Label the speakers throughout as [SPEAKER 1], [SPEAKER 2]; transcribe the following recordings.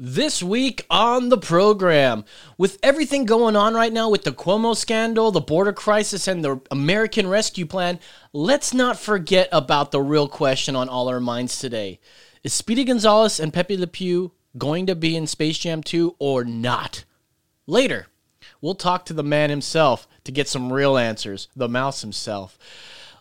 [SPEAKER 1] This week on the program, with everything going on right now with the Cuomo scandal, the border crisis, and the American Rescue Plan, let's not forget about the real question on all our minds today. Is Speedy Gonzales and Pepe Le Pew going to be in Space Jam 2 or not? Later, we'll talk to the man himself to get some real answers, the mouse himself.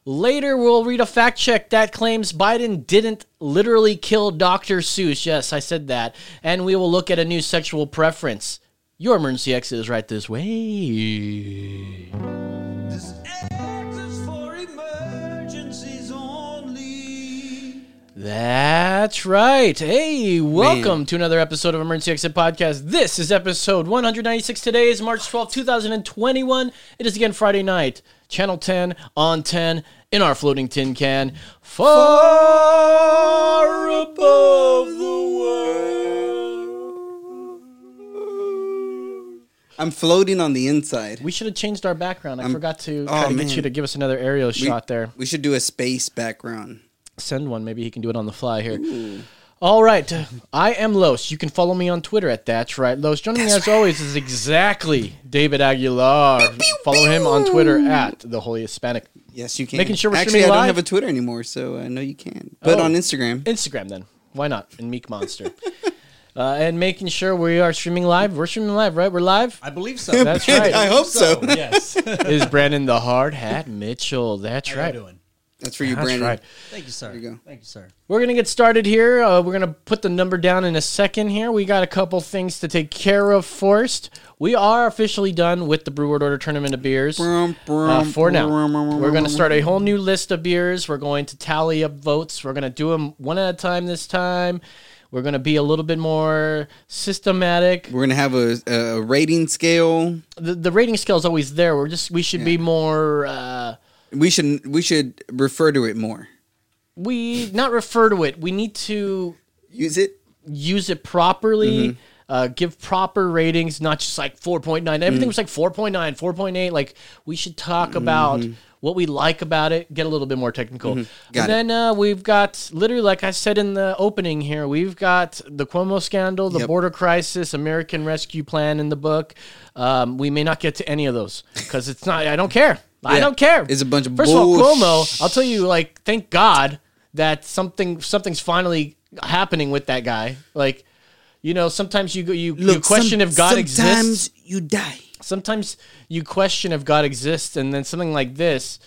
[SPEAKER 1] Later, we'll read a fact check that claims Biden didn't literally kill Dr. Seuss. Yes, I said that. And we will look at a new sexual preference. Your emergency exit is right this way.
[SPEAKER 2] This is for emergencies only.
[SPEAKER 1] That's right. Hey, welcome to another episode of Emergency Exit Podcast. This is episode 196. Today is March 12, 2021. It is again Friday night, Channel 10 on 10 in our floating tin can, far above the world.
[SPEAKER 3] I'm floating on the inside.
[SPEAKER 1] We should have changed our background. I forgot to
[SPEAKER 3] oh,
[SPEAKER 1] try to get you to give us another aerial shot there.
[SPEAKER 3] We should do a space background.
[SPEAKER 1] send one. Maybe he can do it on the fly here. All right. I am Los. You can follow me on Twitter at That's Right Los. Joining me as always is exactly David Aguilar. follow him on Twitter at The Holy Hispanic.
[SPEAKER 3] Yes, you can.
[SPEAKER 1] Making sure we're
[SPEAKER 3] Actually,
[SPEAKER 1] streaming
[SPEAKER 3] I don't
[SPEAKER 1] live?
[SPEAKER 3] have a Twitter anymore, so I know you can. But
[SPEAKER 1] Oh.
[SPEAKER 3] on Instagram.
[SPEAKER 1] Instagram then. Why not? And Meek Monster. uh, and making sure we are streaming live. We're streaming live, right? We're live.
[SPEAKER 4] I believe so.
[SPEAKER 1] That's right.
[SPEAKER 3] I hope so.
[SPEAKER 4] yes.
[SPEAKER 1] is Brandon the Hard Hat Mitchell. That's
[SPEAKER 4] How
[SPEAKER 1] right.
[SPEAKER 4] You doing?
[SPEAKER 3] That's for you,
[SPEAKER 1] That's
[SPEAKER 3] Brandon.
[SPEAKER 1] right.
[SPEAKER 4] Thank you, sir.
[SPEAKER 3] There you go.
[SPEAKER 4] Thank you, sir.
[SPEAKER 1] We're going to get started here. Uh, we're going to put the number down in a second here. We got a couple things to take care of first. We are officially done with the Brew World Order Tournament of Beers.
[SPEAKER 3] Brum,
[SPEAKER 1] Uh, for now,
[SPEAKER 3] brum,
[SPEAKER 1] we're going to start a whole new list of beers. We're going to tally up votes. We're going to do them one at a time this time. We're going to be a little bit more systematic.
[SPEAKER 3] We're gonna have a, a rating scale.
[SPEAKER 1] The, the rating scale is always there. We're just we should be more. Uh,
[SPEAKER 3] We should we should refer to it more.
[SPEAKER 1] we not refer to it. We need to
[SPEAKER 3] Use it.
[SPEAKER 1] use it properly,
[SPEAKER 3] Mm-hmm.
[SPEAKER 1] uh, give proper ratings, not just like 4.9. Everything
[SPEAKER 3] Mm.
[SPEAKER 1] was like 4.9, 4.8. Like, we should talk about what we like about it, get a little bit more technical.
[SPEAKER 3] Mm-hmm.
[SPEAKER 1] And then uh, we've got, literally, like I said in the opening here, we've got the Cuomo scandal, the
[SPEAKER 3] Yep.
[SPEAKER 1] border crisis, American Rescue Plan in the book. Um, we may not get to any of those because it's not, I don't care. I don't care.
[SPEAKER 3] It's a bunch of
[SPEAKER 1] First of all, Cuomo, I'll tell you, like, thank God that something something's finally happening with that guy. Like, you know, sometimes you go you, you question
[SPEAKER 3] some-
[SPEAKER 1] if God
[SPEAKER 3] sometimes
[SPEAKER 1] exists.
[SPEAKER 3] you die.
[SPEAKER 1] Sometimes you question if God exists, and then something like this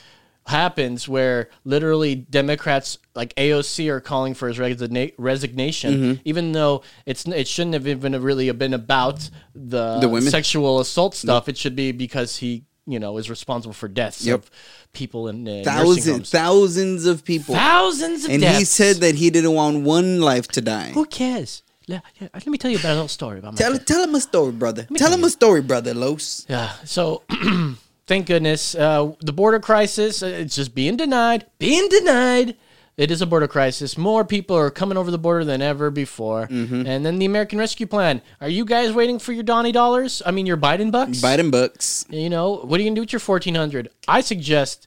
[SPEAKER 1] happens where literally Democrats like AOC are calling for his resigna- resignation,
[SPEAKER 3] Mm-hmm.
[SPEAKER 1] even though it's it shouldn't have even really been about the,
[SPEAKER 3] The women?
[SPEAKER 1] sexual assault stuff. It should be because he you know is responsible for deaths
[SPEAKER 3] Yep.
[SPEAKER 1] of people in uh,
[SPEAKER 3] Thousands thousands of people.
[SPEAKER 1] Thousands of people
[SPEAKER 3] and
[SPEAKER 1] deaths.
[SPEAKER 3] he said that he didn't want one life to die.
[SPEAKER 1] Who cares? Let, let me tell you about a little story about my
[SPEAKER 3] Tell
[SPEAKER 1] dad.
[SPEAKER 3] tell him a story, brother. Tell
[SPEAKER 1] tell
[SPEAKER 3] him
[SPEAKER 1] you.
[SPEAKER 3] a story, brother Los.
[SPEAKER 1] Yeah. So, thank goodness, uh, the border crisis. Uh, it's just being denied, being denied. It is a border crisis. More people are coming over the border than ever before.
[SPEAKER 3] Mm-hmm.
[SPEAKER 1] And then the American Rescue Plan. Are you guys waiting for your Donnie dollars? I mean, your Biden bucks.
[SPEAKER 3] Biden bucks.
[SPEAKER 1] You know, what are you gonna do with your fourteen hundred? I suggest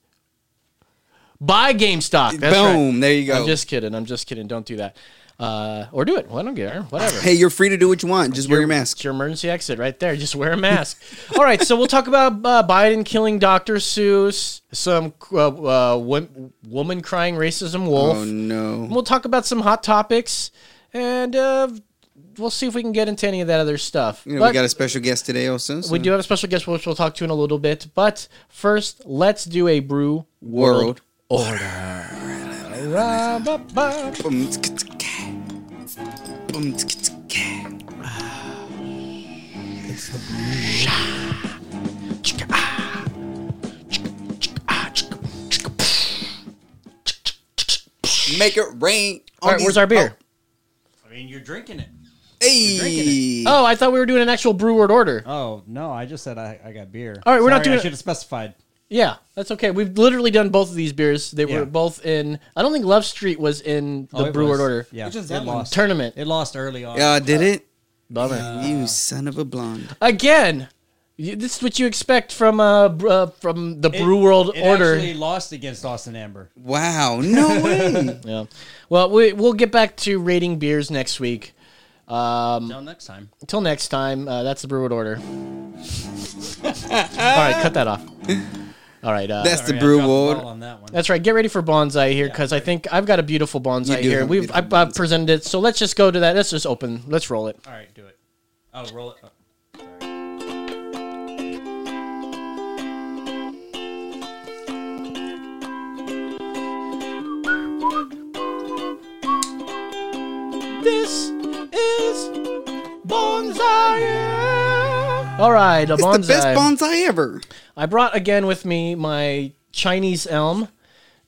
[SPEAKER 1] buy GameStop. That's right.
[SPEAKER 3] Boom. There you go.
[SPEAKER 1] I'm just kidding. I'm just kidding. Don't do that. Uh, or do it. Well, I don't care. Whatever.
[SPEAKER 3] hey, you're free to do what you want. Just wear your mask.
[SPEAKER 1] It's your emergency exit right there. Just wear a mask. All right, so we'll talk about uh, Biden killing Dr. Seuss, some uh, uh, woman crying racism wolf.
[SPEAKER 3] Oh no.
[SPEAKER 1] We'll talk about some hot topics, and uh, we'll see if we can get into any of that other stuff.
[SPEAKER 3] You know, we got a special guest today also. so-
[SPEAKER 1] we do have a special guest, which we'll talk to in a little bit. But first, let's do a brew world,
[SPEAKER 3] World.
[SPEAKER 1] order.
[SPEAKER 3] Boom, tsk, tsk, boom, tsk, tsk. Make it rain.
[SPEAKER 1] All right, where's our beer? Oh.
[SPEAKER 4] I mean, you're drinking it.
[SPEAKER 3] Hey.
[SPEAKER 4] drinking
[SPEAKER 1] Oh, I thought we were doing an actual brew world order.
[SPEAKER 4] Oh no, I just said I, I got beer.
[SPEAKER 1] All right, we're not
[SPEAKER 4] Sorry,
[SPEAKER 1] doing
[SPEAKER 4] I
[SPEAKER 1] it-
[SPEAKER 4] should have specified.
[SPEAKER 1] Yeah, that's okay. We've literally done both of these beers. They were
[SPEAKER 4] Yeah.
[SPEAKER 1] both in. I don't think Love Street was in the
[SPEAKER 4] Oh, it
[SPEAKER 1] Brew World
[SPEAKER 4] was.
[SPEAKER 1] Order
[SPEAKER 4] Yeah,
[SPEAKER 3] Which one's
[SPEAKER 4] it
[SPEAKER 3] that one?
[SPEAKER 4] lost.
[SPEAKER 1] tournament.
[SPEAKER 4] It lost early on.
[SPEAKER 3] Uh, did it?
[SPEAKER 1] Bummer.
[SPEAKER 3] You son of a blonde.
[SPEAKER 1] Again, you- this is what you expect from uh, br- uh from the Brew World
[SPEAKER 4] it
[SPEAKER 1] Order.
[SPEAKER 4] actually lost against Austin Amber.
[SPEAKER 3] Wow. No way.
[SPEAKER 1] Yeah. Well, we we'll get back to rating beers next week. Um,
[SPEAKER 4] Until next time.
[SPEAKER 1] until next time, uh, that's the Brew World order. All right, cut that off. All right. Uh,
[SPEAKER 3] That's the
[SPEAKER 4] Sorry, I
[SPEAKER 3] brew
[SPEAKER 4] dropped the
[SPEAKER 3] ward.
[SPEAKER 4] ball on that one.
[SPEAKER 1] That's right. Get ready for bonsai here because I think I've got a beautiful bonsai
[SPEAKER 3] do
[SPEAKER 1] here.
[SPEAKER 3] have a
[SPEAKER 1] We've
[SPEAKER 3] beautiful
[SPEAKER 1] I've, I've
[SPEAKER 3] bonsai.
[SPEAKER 1] presented it, so let's just go to that. Let's just open. Let's roll it.
[SPEAKER 4] All right, do it. Oh, roll it. Oh,
[SPEAKER 1] This is bonsai. All right, a
[SPEAKER 3] It's
[SPEAKER 1] bonsai.
[SPEAKER 3] the best bonsai ever.
[SPEAKER 1] I brought again with me my Chinese elm.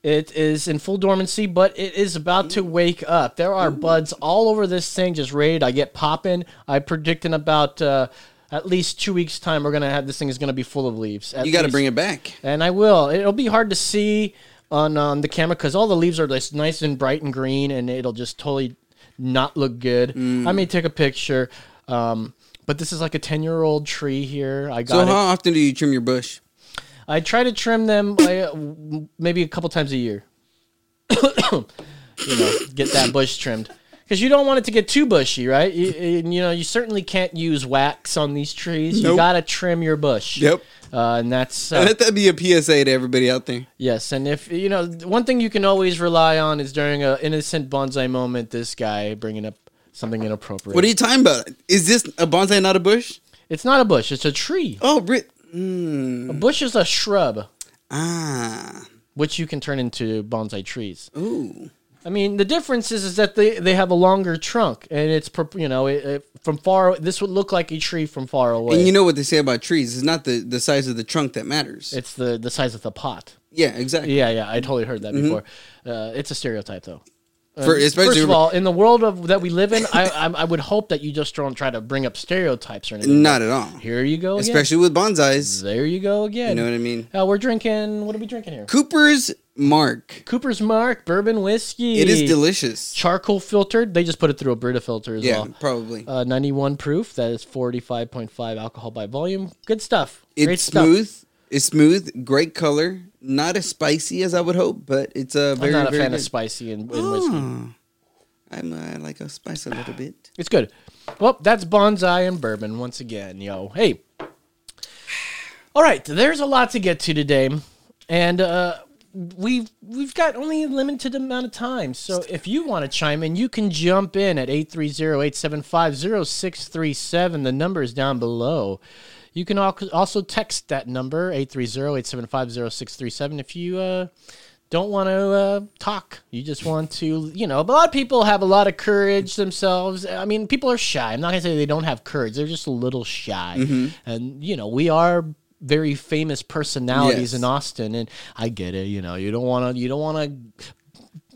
[SPEAKER 1] It is in full dormancy, but it is about to wake up. There are buds all over this thing, just ready to get popping. I predict in about uh, at least two weeks' time, we're gonna have this thing is gonna be full of leaves.
[SPEAKER 3] You got to bring it back.
[SPEAKER 1] and I will. It'll be hard to see on on the camera because all the leaves are this nice and bright and green, and it'll just totally not look good.
[SPEAKER 3] Mm.
[SPEAKER 1] I may take a picture, um, but this is like a ten year old tree here. I got
[SPEAKER 3] So
[SPEAKER 1] got
[SPEAKER 3] how
[SPEAKER 1] it.
[SPEAKER 3] often do you trim your bush?
[SPEAKER 1] I try to trim them maybe a couple times a year. you know, get that bush trimmed. Because you don't want it to get too bushy, right? You, you you know, you certainly can't use wax on these trees. You gotta trim your bush.
[SPEAKER 3] Yep.
[SPEAKER 1] Uh, and that's uh,
[SPEAKER 3] Let that be a PSA to everybody out there.
[SPEAKER 1] Yes, and if you know one thing you can always rely on is during an innocent bonsai moment, this guy bringing up something inappropriate.
[SPEAKER 3] What are you talking about? Is this a bonsai, not a bush?
[SPEAKER 1] It's not a bush; it's a tree.
[SPEAKER 3] Oh, Brit. Mm.
[SPEAKER 1] A bush is a shrub,
[SPEAKER 3] Ah.
[SPEAKER 1] which you can turn into bonsai trees.
[SPEAKER 3] Ooh.
[SPEAKER 1] I mean, the difference is, is that they, they have a longer trunk, and it's you know it, it, from far. This would look like a tree from far away.
[SPEAKER 3] And you know what they say about trees? It's not the, the size of the trunk that matters.
[SPEAKER 1] it's the the size of the pot.
[SPEAKER 3] yeah, exactly.
[SPEAKER 1] Yeah, yeah, I totally heard that before. Uh, it's a stereotype, though.
[SPEAKER 3] For- especially
[SPEAKER 1] first of all, in the world of that we live in, I, I I would hope that you just don't try to bring up stereotypes or anything.
[SPEAKER 3] Not at all.
[SPEAKER 1] Here you go again.
[SPEAKER 3] Especially with bonsais.
[SPEAKER 1] there you go again.
[SPEAKER 3] You know what I mean?
[SPEAKER 1] Uh, we're drinking. What are we drinking here?
[SPEAKER 3] Cooper's Mark.
[SPEAKER 1] Cooper's Mark bourbon whiskey.
[SPEAKER 3] It is delicious.
[SPEAKER 1] Charcoal filtered. They just put it through a Brita filter as
[SPEAKER 3] Yeah,
[SPEAKER 1] well.
[SPEAKER 3] Yeah, probably.
[SPEAKER 1] Uh, 91 proof. That is 45.5 alcohol by volume. Good stuff. Great
[SPEAKER 3] it's
[SPEAKER 1] stuff.
[SPEAKER 3] smooth. It's smooth. Great color. Not as spicy as I would hope, but it's a very,
[SPEAKER 1] I'm not a
[SPEAKER 3] very
[SPEAKER 1] fan
[SPEAKER 3] good.
[SPEAKER 1] of spicy in, in whiskey.
[SPEAKER 3] Oh. I'm uh, I like a spice a little bit.
[SPEAKER 1] It's good. Well, that's bonsai and bourbon once again, yo. Hey. All right, there's a lot to get to today, and uh, we've we've got only a limited amount of time. So if you want to chime in, you can jump in at 830-875-0637. The number is down below. You can also text that number 830-875-0637 if you uh, don't want to uh, talk. You just want to, you know, a lot of people have a lot of courage themselves. I mean, people are shy. I'm not going to say they don't have courage. They're just a little shy.
[SPEAKER 3] Mm-hmm.
[SPEAKER 1] And, you know, we are very famous personalities
[SPEAKER 3] Yes.
[SPEAKER 1] in Austin and I get it, you know. You don't want to you don't want to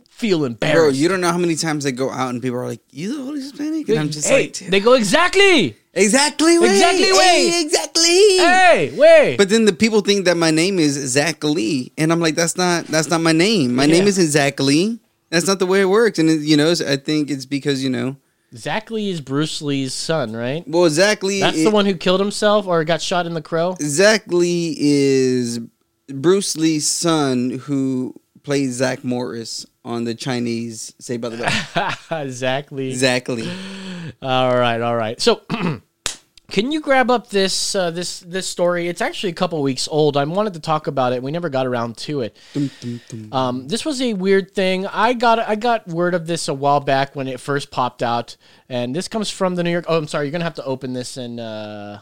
[SPEAKER 1] feel
[SPEAKER 3] Bro,
[SPEAKER 1] embarrassed.
[SPEAKER 3] you don't know how many times I go out and people are like, "You the Holy Hispanic?" And I'm just
[SPEAKER 1] hey,
[SPEAKER 3] like,
[SPEAKER 1] they go exactly.
[SPEAKER 3] "Exactly, way,
[SPEAKER 1] Exactly, way.
[SPEAKER 3] hey, exactly."
[SPEAKER 1] Hey, wait.
[SPEAKER 3] But then the people think that my name is Zach Lee, and I'm like, "That's not that's not my name. My name isn't Zach Lee. That's not the way it works." And it, you know, I think it's because you know,
[SPEAKER 1] Zach Lee is Bruce Lee's son, right?
[SPEAKER 3] well, Zach Lee.
[SPEAKER 1] That's the one who killed himself or got shot in the crow.
[SPEAKER 3] Zach Lee is Bruce Lee's son who plays Zach Morris on the Chinese say by the
[SPEAKER 1] way.
[SPEAKER 3] exactly. Exactly.
[SPEAKER 1] All right, all right. So, can you grab up this uh, this this story? It's actually a couple weeks old. I wanted to talk about it. We never got around to it. Um, this was a weird thing. I got I got word of this a while back when it first popped out, and this comes from the New York. Oh, I'm sorry. You're gonna have to open this in uh,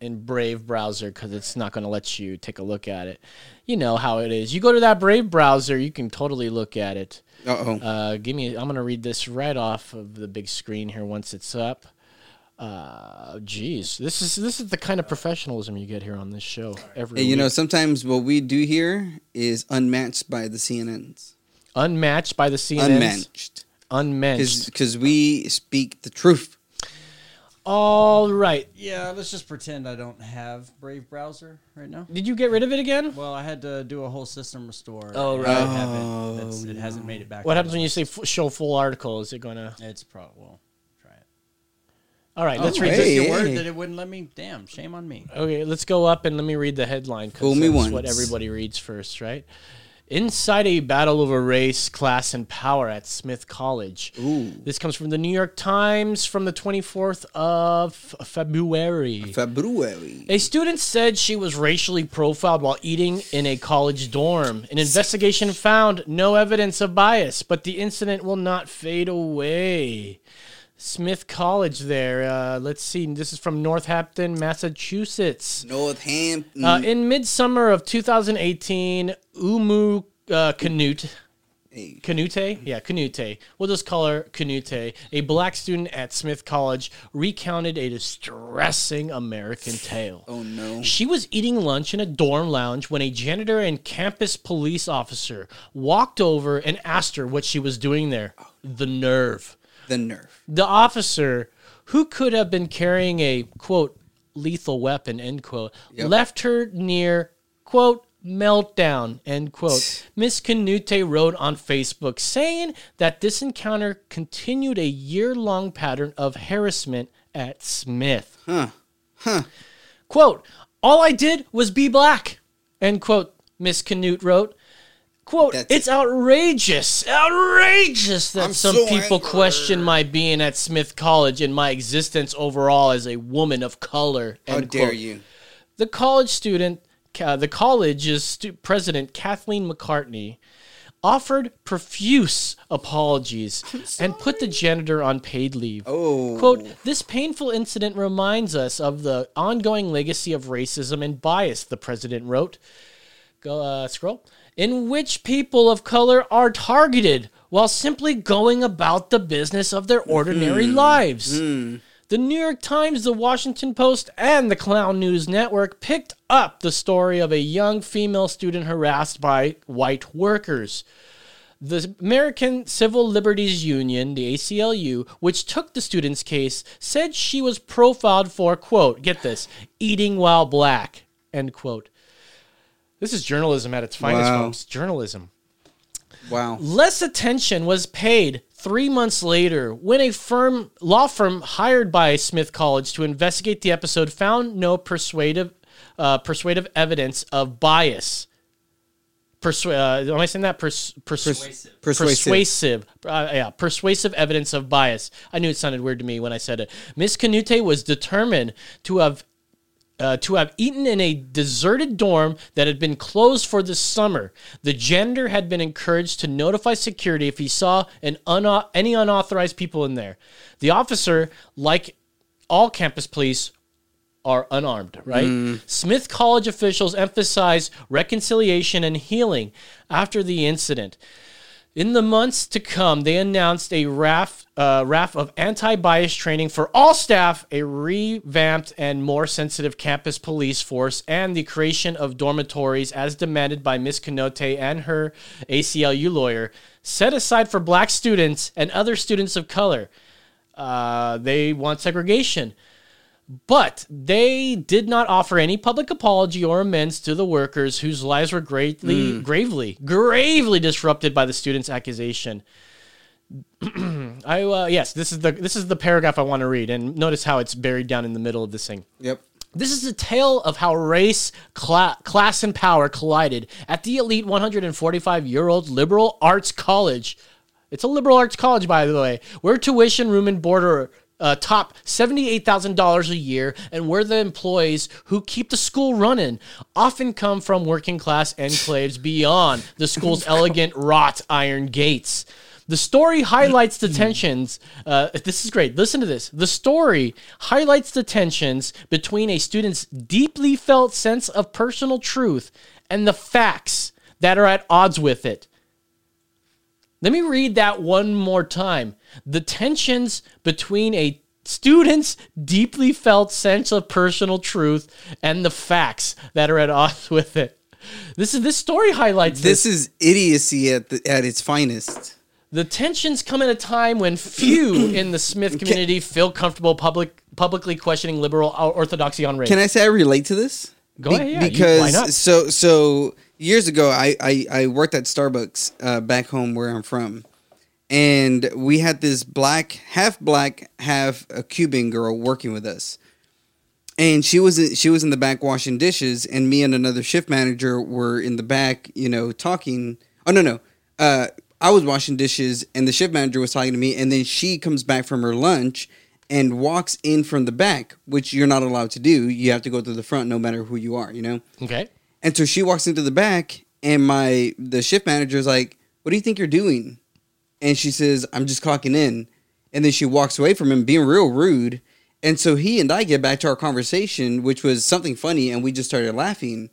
[SPEAKER 1] in Brave browser because it's not gonna let you take a look at it. You know how it is. You go to that Brave browser, you can totally look at it.
[SPEAKER 3] Uh oh.
[SPEAKER 1] Uh, give me. I'm gonna read this right off of the big screen here once it's up. Uh, geez, this is this is the kind of professionalism you get here on this show every.
[SPEAKER 3] Hey, you know, sometimes what we do here is unmatched by the CNNs.
[SPEAKER 1] unmatched by the CNNs.
[SPEAKER 3] Unmatched.
[SPEAKER 1] Unmatched.
[SPEAKER 3] Because we speak the truth.
[SPEAKER 1] All right.
[SPEAKER 4] Yeah, let's just pretend I don't have Brave browser right now.
[SPEAKER 1] Did you get rid of it again?
[SPEAKER 4] Well, I had to do a whole system restore.
[SPEAKER 1] Oh, right.
[SPEAKER 4] I haven't. Oh, that's, it hasn't made it back.
[SPEAKER 1] What happens when you say f- show full article? Is it gonna?
[SPEAKER 4] It's probably Well, try it.
[SPEAKER 1] All right. Let's
[SPEAKER 3] Oh,
[SPEAKER 1] read
[SPEAKER 3] hey.
[SPEAKER 4] Just your
[SPEAKER 3] hey.
[SPEAKER 4] word that it wouldn't let me. Damn, shame on me.
[SPEAKER 1] Okay, let's go up and let me read the headline
[SPEAKER 3] Fool
[SPEAKER 1] because
[SPEAKER 3] me
[SPEAKER 1] that's what
[SPEAKER 3] once.
[SPEAKER 1] everybody reads first, right? Inside a battle over race, class, and power at Smith College.
[SPEAKER 3] Ooh.
[SPEAKER 1] This comes from the New York Times from the 24th of February.
[SPEAKER 3] February.
[SPEAKER 1] A student said she was racially profiled while eating in a college dorm. An investigation found no evidence of bias, but the incident will not fade away. Smith College there. Uh, let's see. This is from Northampton, Massachusetts.
[SPEAKER 3] Northampton.
[SPEAKER 1] Uh, in midsummer of 2018, Oumou uh, Kanoute.
[SPEAKER 3] Hey.
[SPEAKER 1] Kanoute? Yeah, Kanoute. We'll just call her Kanoute. A black student at Smith College recounted a distressing American tale.
[SPEAKER 3] oh no.
[SPEAKER 1] She was eating lunch in a dorm lounge when a janitor and campus police officer walked over and asked her what she was doing there. The nerve.
[SPEAKER 3] The nerve.
[SPEAKER 1] The officer, who could have been carrying a quote lethal weapon end quote,
[SPEAKER 3] Yep.
[SPEAKER 1] left her near quote meltdown end quote. Miss Kanoute wrote on Facebook saying that this encounter continued a year long pattern of harassment at Smith.
[SPEAKER 3] Huh.
[SPEAKER 1] Huh quote, all I did was be black. End quote, Miss Kanoute wrote. Quote,
[SPEAKER 3] That's-
[SPEAKER 1] it's outrageous, outrageous that
[SPEAKER 3] I'm
[SPEAKER 1] some
[SPEAKER 3] so
[SPEAKER 1] people
[SPEAKER 3] angry."
[SPEAKER 1] question my being at Smith College and my existence overall as a woman of color.
[SPEAKER 3] How
[SPEAKER 1] End
[SPEAKER 3] dare
[SPEAKER 1] quote.
[SPEAKER 3] you?
[SPEAKER 1] The college student, uh, the college's stu- president, Kathleen McCartney, offered profuse apologies and put the janitor on paid leave.
[SPEAKER 3] Oh.
[SPEAKER 1] Quote, this painful incident reminds us of the ongoing legacy of racism and bias, the president wrote. Go uh, scroll. In which people of color are targeted while simply going about the business of their ordinary hmm. lives. Hmm. The New York Times, the Washington Post, and the Clown News Network picked up the story of a young female student harassed by white workers. The American Civil Liberties Union, the ACLU, which took the student's case, said she was profiled for, quote, get this, eating while black, end quote. This is journalism at its finest,
[SPEAKER 3] Wow.
[SPEAKER 1] folks. Journalism.
[SPEAKER 3] Wow.
[SPEAKER 1] Less attention was paid three months later when a firm law firm hired by Smith College to investigate the episode found no persuasive uh, persuasive evidence of bias. Persu- uh, am I saying that? Pers- persuasive.
[SPEAKER 3] Persuasive.
[SPEAKER 1] Persuasive. Uh, yeah, persuasive evidence of bias. I knew it sounded weird to me when I said it. Miss Kanoute was determined to have uh, to have eaten in a deserted dorm that had been closed for the summer. The janitor had been encouraged to notify security if he saw an unau- any unauthorized people in there. The officer, like all campus police, are unarmed, right? Smith College officials emphasized reconciliation and healing after the incident. In the months to come, they announced a raft, uh, raft of anti bias training for all staff, a revamped and more sensitive campus police force, and the creation of dormitories as demanded by Ms. Kanoute and her ACLU lawyer, set aside for black students and other students of color. Uh, they want segregation. But they did not offer any public apology or amends to the workers whose lives were greatly, gravely, gravely disrupted by the student's accusation. I uh, yes, this is the this is the paragraph I want to read, and notice how it's buried down in the middle of this thing.
[SPEAKER 3] Yep.
[SPEAKER 1] This is a tale of how race, cla- class, and power collided at the elite 145 year old liberal arts college. It's a liberal arts college, by the way, where tuition, room, and board are uh, top $78,000 a year, and where the employees who keep the school running often come from working class enclaves beyond the school's elegant wrought iron gates. The story highlights the tensions. Uh, this is great. Listen to this. The story highlights the tensions between a student's deeply felt sense of personal truth and the facts that are at odds with it. Let me read that one more time. The tensions between a student's deeply felt sense of personal truth and the facts that are at odds with it. This is this story highlights this.
[SPEAKER 3] This is idiocy at the, at its finest.
[SPEAKER 1] The tensions come at a time when few in the Smith community feel comfortable public publicly questioning liberal orthodoxy on race.
[SPEAKER 3] Can I say I relate to this?
[SPEAKER 1] Go ahead, yeah, you-
[SPEAKER 3] Because
[SPEAKER 1] why not?
[SPEAKER 3] so so years ago, I I, I worked at Starbucks uh, back home where I'm from, and we had this black, half black, half a Cuban girl working with us, and she was she was in the back washing dishes, and me and another shift manager were in the back, you know, talking. Oh no, no, uh, I was washing dishes, and the shift manager was talking to me, and then she comes back from her lunch and walks in from the back, which you're not allowed to do. You have to go to the front, no matter who you are, you know.
[SPEAKER 1] Okay.
[SPEAKER 3] And so she walks into the back, and my the shift manager is like, "What do you think you're doing?" And she says, "I'm just clocking in." And then she walks away from him, being real rude. And so he and I get back to our conversation, which was something funny, and we just started laughing.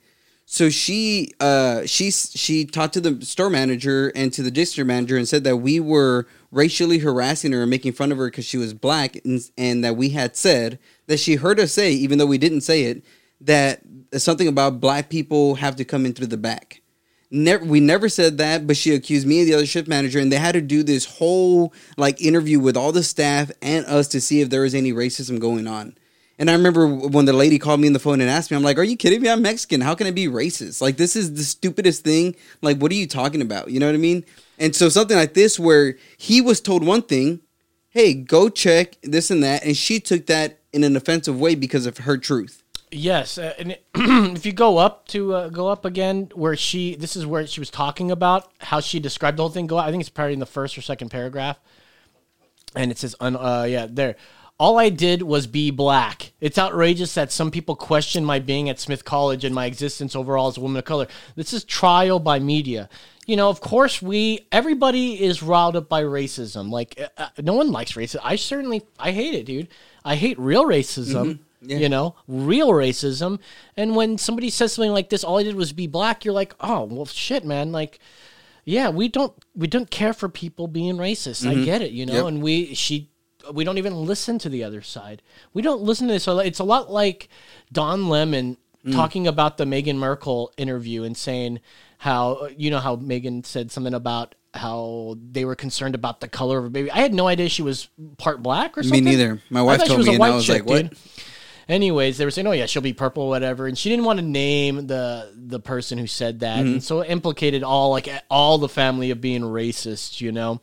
[SPEAKER 3] So she uh, she she talked to the store manager and to the district manager and said that we were racially harassing her and making fun of her because she was black, and, and that we had said that she heard us say, even though we didn't say it, that something about black people have to come in through the back. Never, we never said that, but she accused me and the other shift manager, and they had to do this whole like interview with all the staff and us to see if there was any racism going on. And I remember when the lady called me on the phone and asked me, I'm like, "Are you kidding me? I'm Mexican. How can I be racist? Like, this is the stupidest thing. Like, what are you talking about? You know what I mean?" And so something like this, where he was told one thing, "Hey, go check this and that," and she took that in an offensive way because of her truth.
[SPEAKER 1] Yes, uh, and it, if you go up to uh, go up again, where she this is where she was talking about how she described the whole thing. Go, I think it's probably in the first or second paragraph, and it says, uh, "Yeah, there." All I did was be black. It's outrageous that some people question my being at Smith College and my existence overall as a woman of color. This is trial by media. You know, of course, we everybody is riled up by racism. Like, uh, uh, no one likes racism. I certainly, I hate it, dude. I hate real racism.
[SPEAKER 3] Yeah.
[SPEAKER 1] You know, real racism. And when somebody says something like this, all I did was be black. You're like, oh well, shit, man. Like, yeah, we don't we don't care for people being racist. I mm-hmm. get it, you know.
[SPEAKER 3] Yep.
[SPEAKER 1] And we she we don't even listen to the other side. We don't listen to this. So it's a lot like Don Lemon mm. talking about the Meghan Markle interview and saying how you know how Meghan said something about how they were concerned about the color of her baby. I had no idea she was part black or something.
[SPEAKER 3] Me neither. My wife told me and I was
[SPEAKER 1] chick,
[SPEAKER 3] like, "What?"
[SPEAKER 1] dude. Anyways, they were saying, "Oh yeah, she'll be purple, whatever," and she didn't want to name the the person who said that,
[SPEAKER 3] Mm-hmm.
[SPEAKER 1] and so it implicated all like all the family of being racist, you know.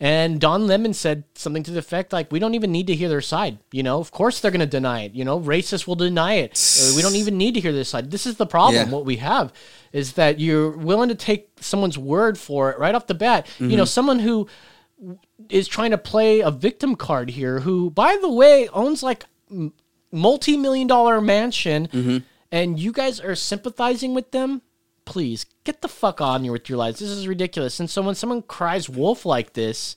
[SPEAKER 1] And Don Lemon said something to the effect like, "We don't even need to hear their side, you know. Of course they're going to deny it, you know. Racists will deny it. Uh, we don't even need to hear their side. This is the problem.
[SPEAKER 3] Yeah.
[SPEAKER 1] What we have is that you're willing to take someone's word for it right off the bat. You
[SPEAKER 3] Mm-hmm.
[SPEAKER 1] know, someone who is trying to play a victim card here, who, by the way, owns like m- multi-million dollar mansion,
[SPEAKER 3] Mm-hmm.
[SPEAKER 1] and you guys are sympathizing with them. Please get the fuck on you with your lives. This is ridiculous. And so when someone cries wolf like this,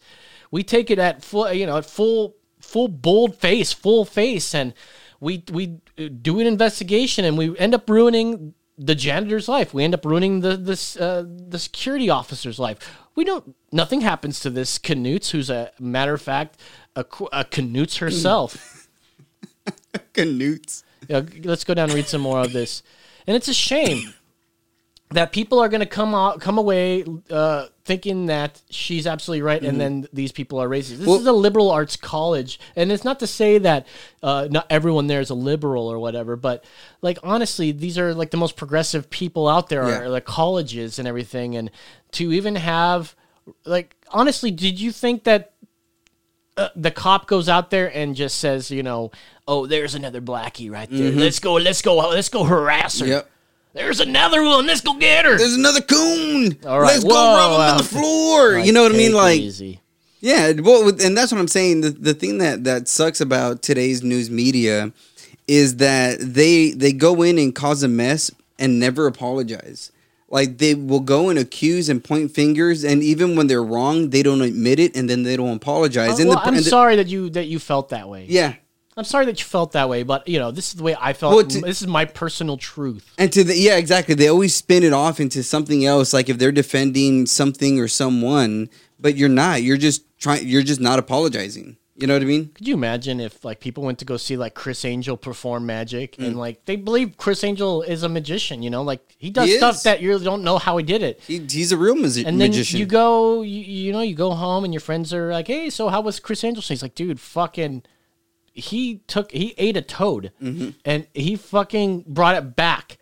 [SPEAKER 1] we take it at full, you know, at full, full bold face, full face, and we we do an investigation, and we end up ruining the janitor's life. We end up ruining the this uh, the security officer's life. We don't. Nothing happens to this Knutes, who's a matter of fact a, a Knutes herself.
[SPEAKER 3] Canutes.
[SPEAKER 1] Yeah, let's go down and read some more of this. And it's a shame that people are going to come out, come away uh, thinking that she's absolutely right, and then these people are racist. This
[SPEAKER 3] Well-
[SPEAKER 1] is a liberal arts college, and it's not to say that uh, not everyone there is a liberal or whatever, but like honestly, these are like the most progressive people out there,
[SPEAKER 3] Yeah.
[SPEAKER 1] are like colleges and everything, and to even have like honestly, did you think that uh, the cop goes out there and just says, you know, oh, there's another blackie right there. Let's go, let's go, let's go harass her.
[SPEAKER 3] Yep.
[SPEAKER 1] There's another one. Let's go get her.
[SPEAKER 3] There's another coon.
[SPEAKER 1] All right.
[SPEAKER 3] Let's go
[SPEAKER 1] Whoa,
[SPEAKER 3] rub him
[SPEAKER 1] wow.
[SPEAKER 3] to the floor. you know what I mean? Like,
[SPEAKER 1] easy.
[SPEAKER 3] yeah. Well, and that's what I'm saying. The the thing that that sucks about today's news media is that they they go in and cause a mess and never apologize. Like they will go and accuse and point fingers, and even when they're wrong, they don't admit it, and then they don't apologize.
[SPEAKER 1] Uh,
[SPEAKER 3] and
[SPEAKER 1] well,
[SPEAKER 3] the,
[SPEAKER 1] I'm
[SPEAKER 3] the-
[SPEAKER 1] sorry that you that you felt that way.
[SPEAKER 3] Yeah,
[SPEAKER 1] I'm sorry that you felt that way, but you know, this is the way I felt.
[SPEAKER 3] Well, to-
[SPEAKER 1] this is my personal truth.
[SPEAKER 3] And to the yeah, exactly. They always spin it off into something else, like if they're defending something or someone, but you're not. You're just trying. You're just not apologizing. You know what I mean?
[SPEAKER 1] Could you imagine if like people went to go see like Criss Angel perform magic
[SPEAKER 3] Mm.
[SPEAKER 1] and like they believe Criss Angel is a magician, you know, like he does
[SPEAKER 3] He
[SPEAKER 1] stuff
[SPEAKER 3] is.
[SPEAKER 1] that you don't know how he did it.
[SPEAKER 3] He, he's a real magi-
[SPEAKER 1] And then
[SPEAKER 3] magician.
[SPEAKER 1] you go, you, you know, you go home and your friends are like, "Hey, so how was Criss Angel?" He's like, "Dude, fucking, he took, he ate a toad,
[SPEAKER 3] Mm-hmm.
[SPEAKER 1] and he fucking brought it back,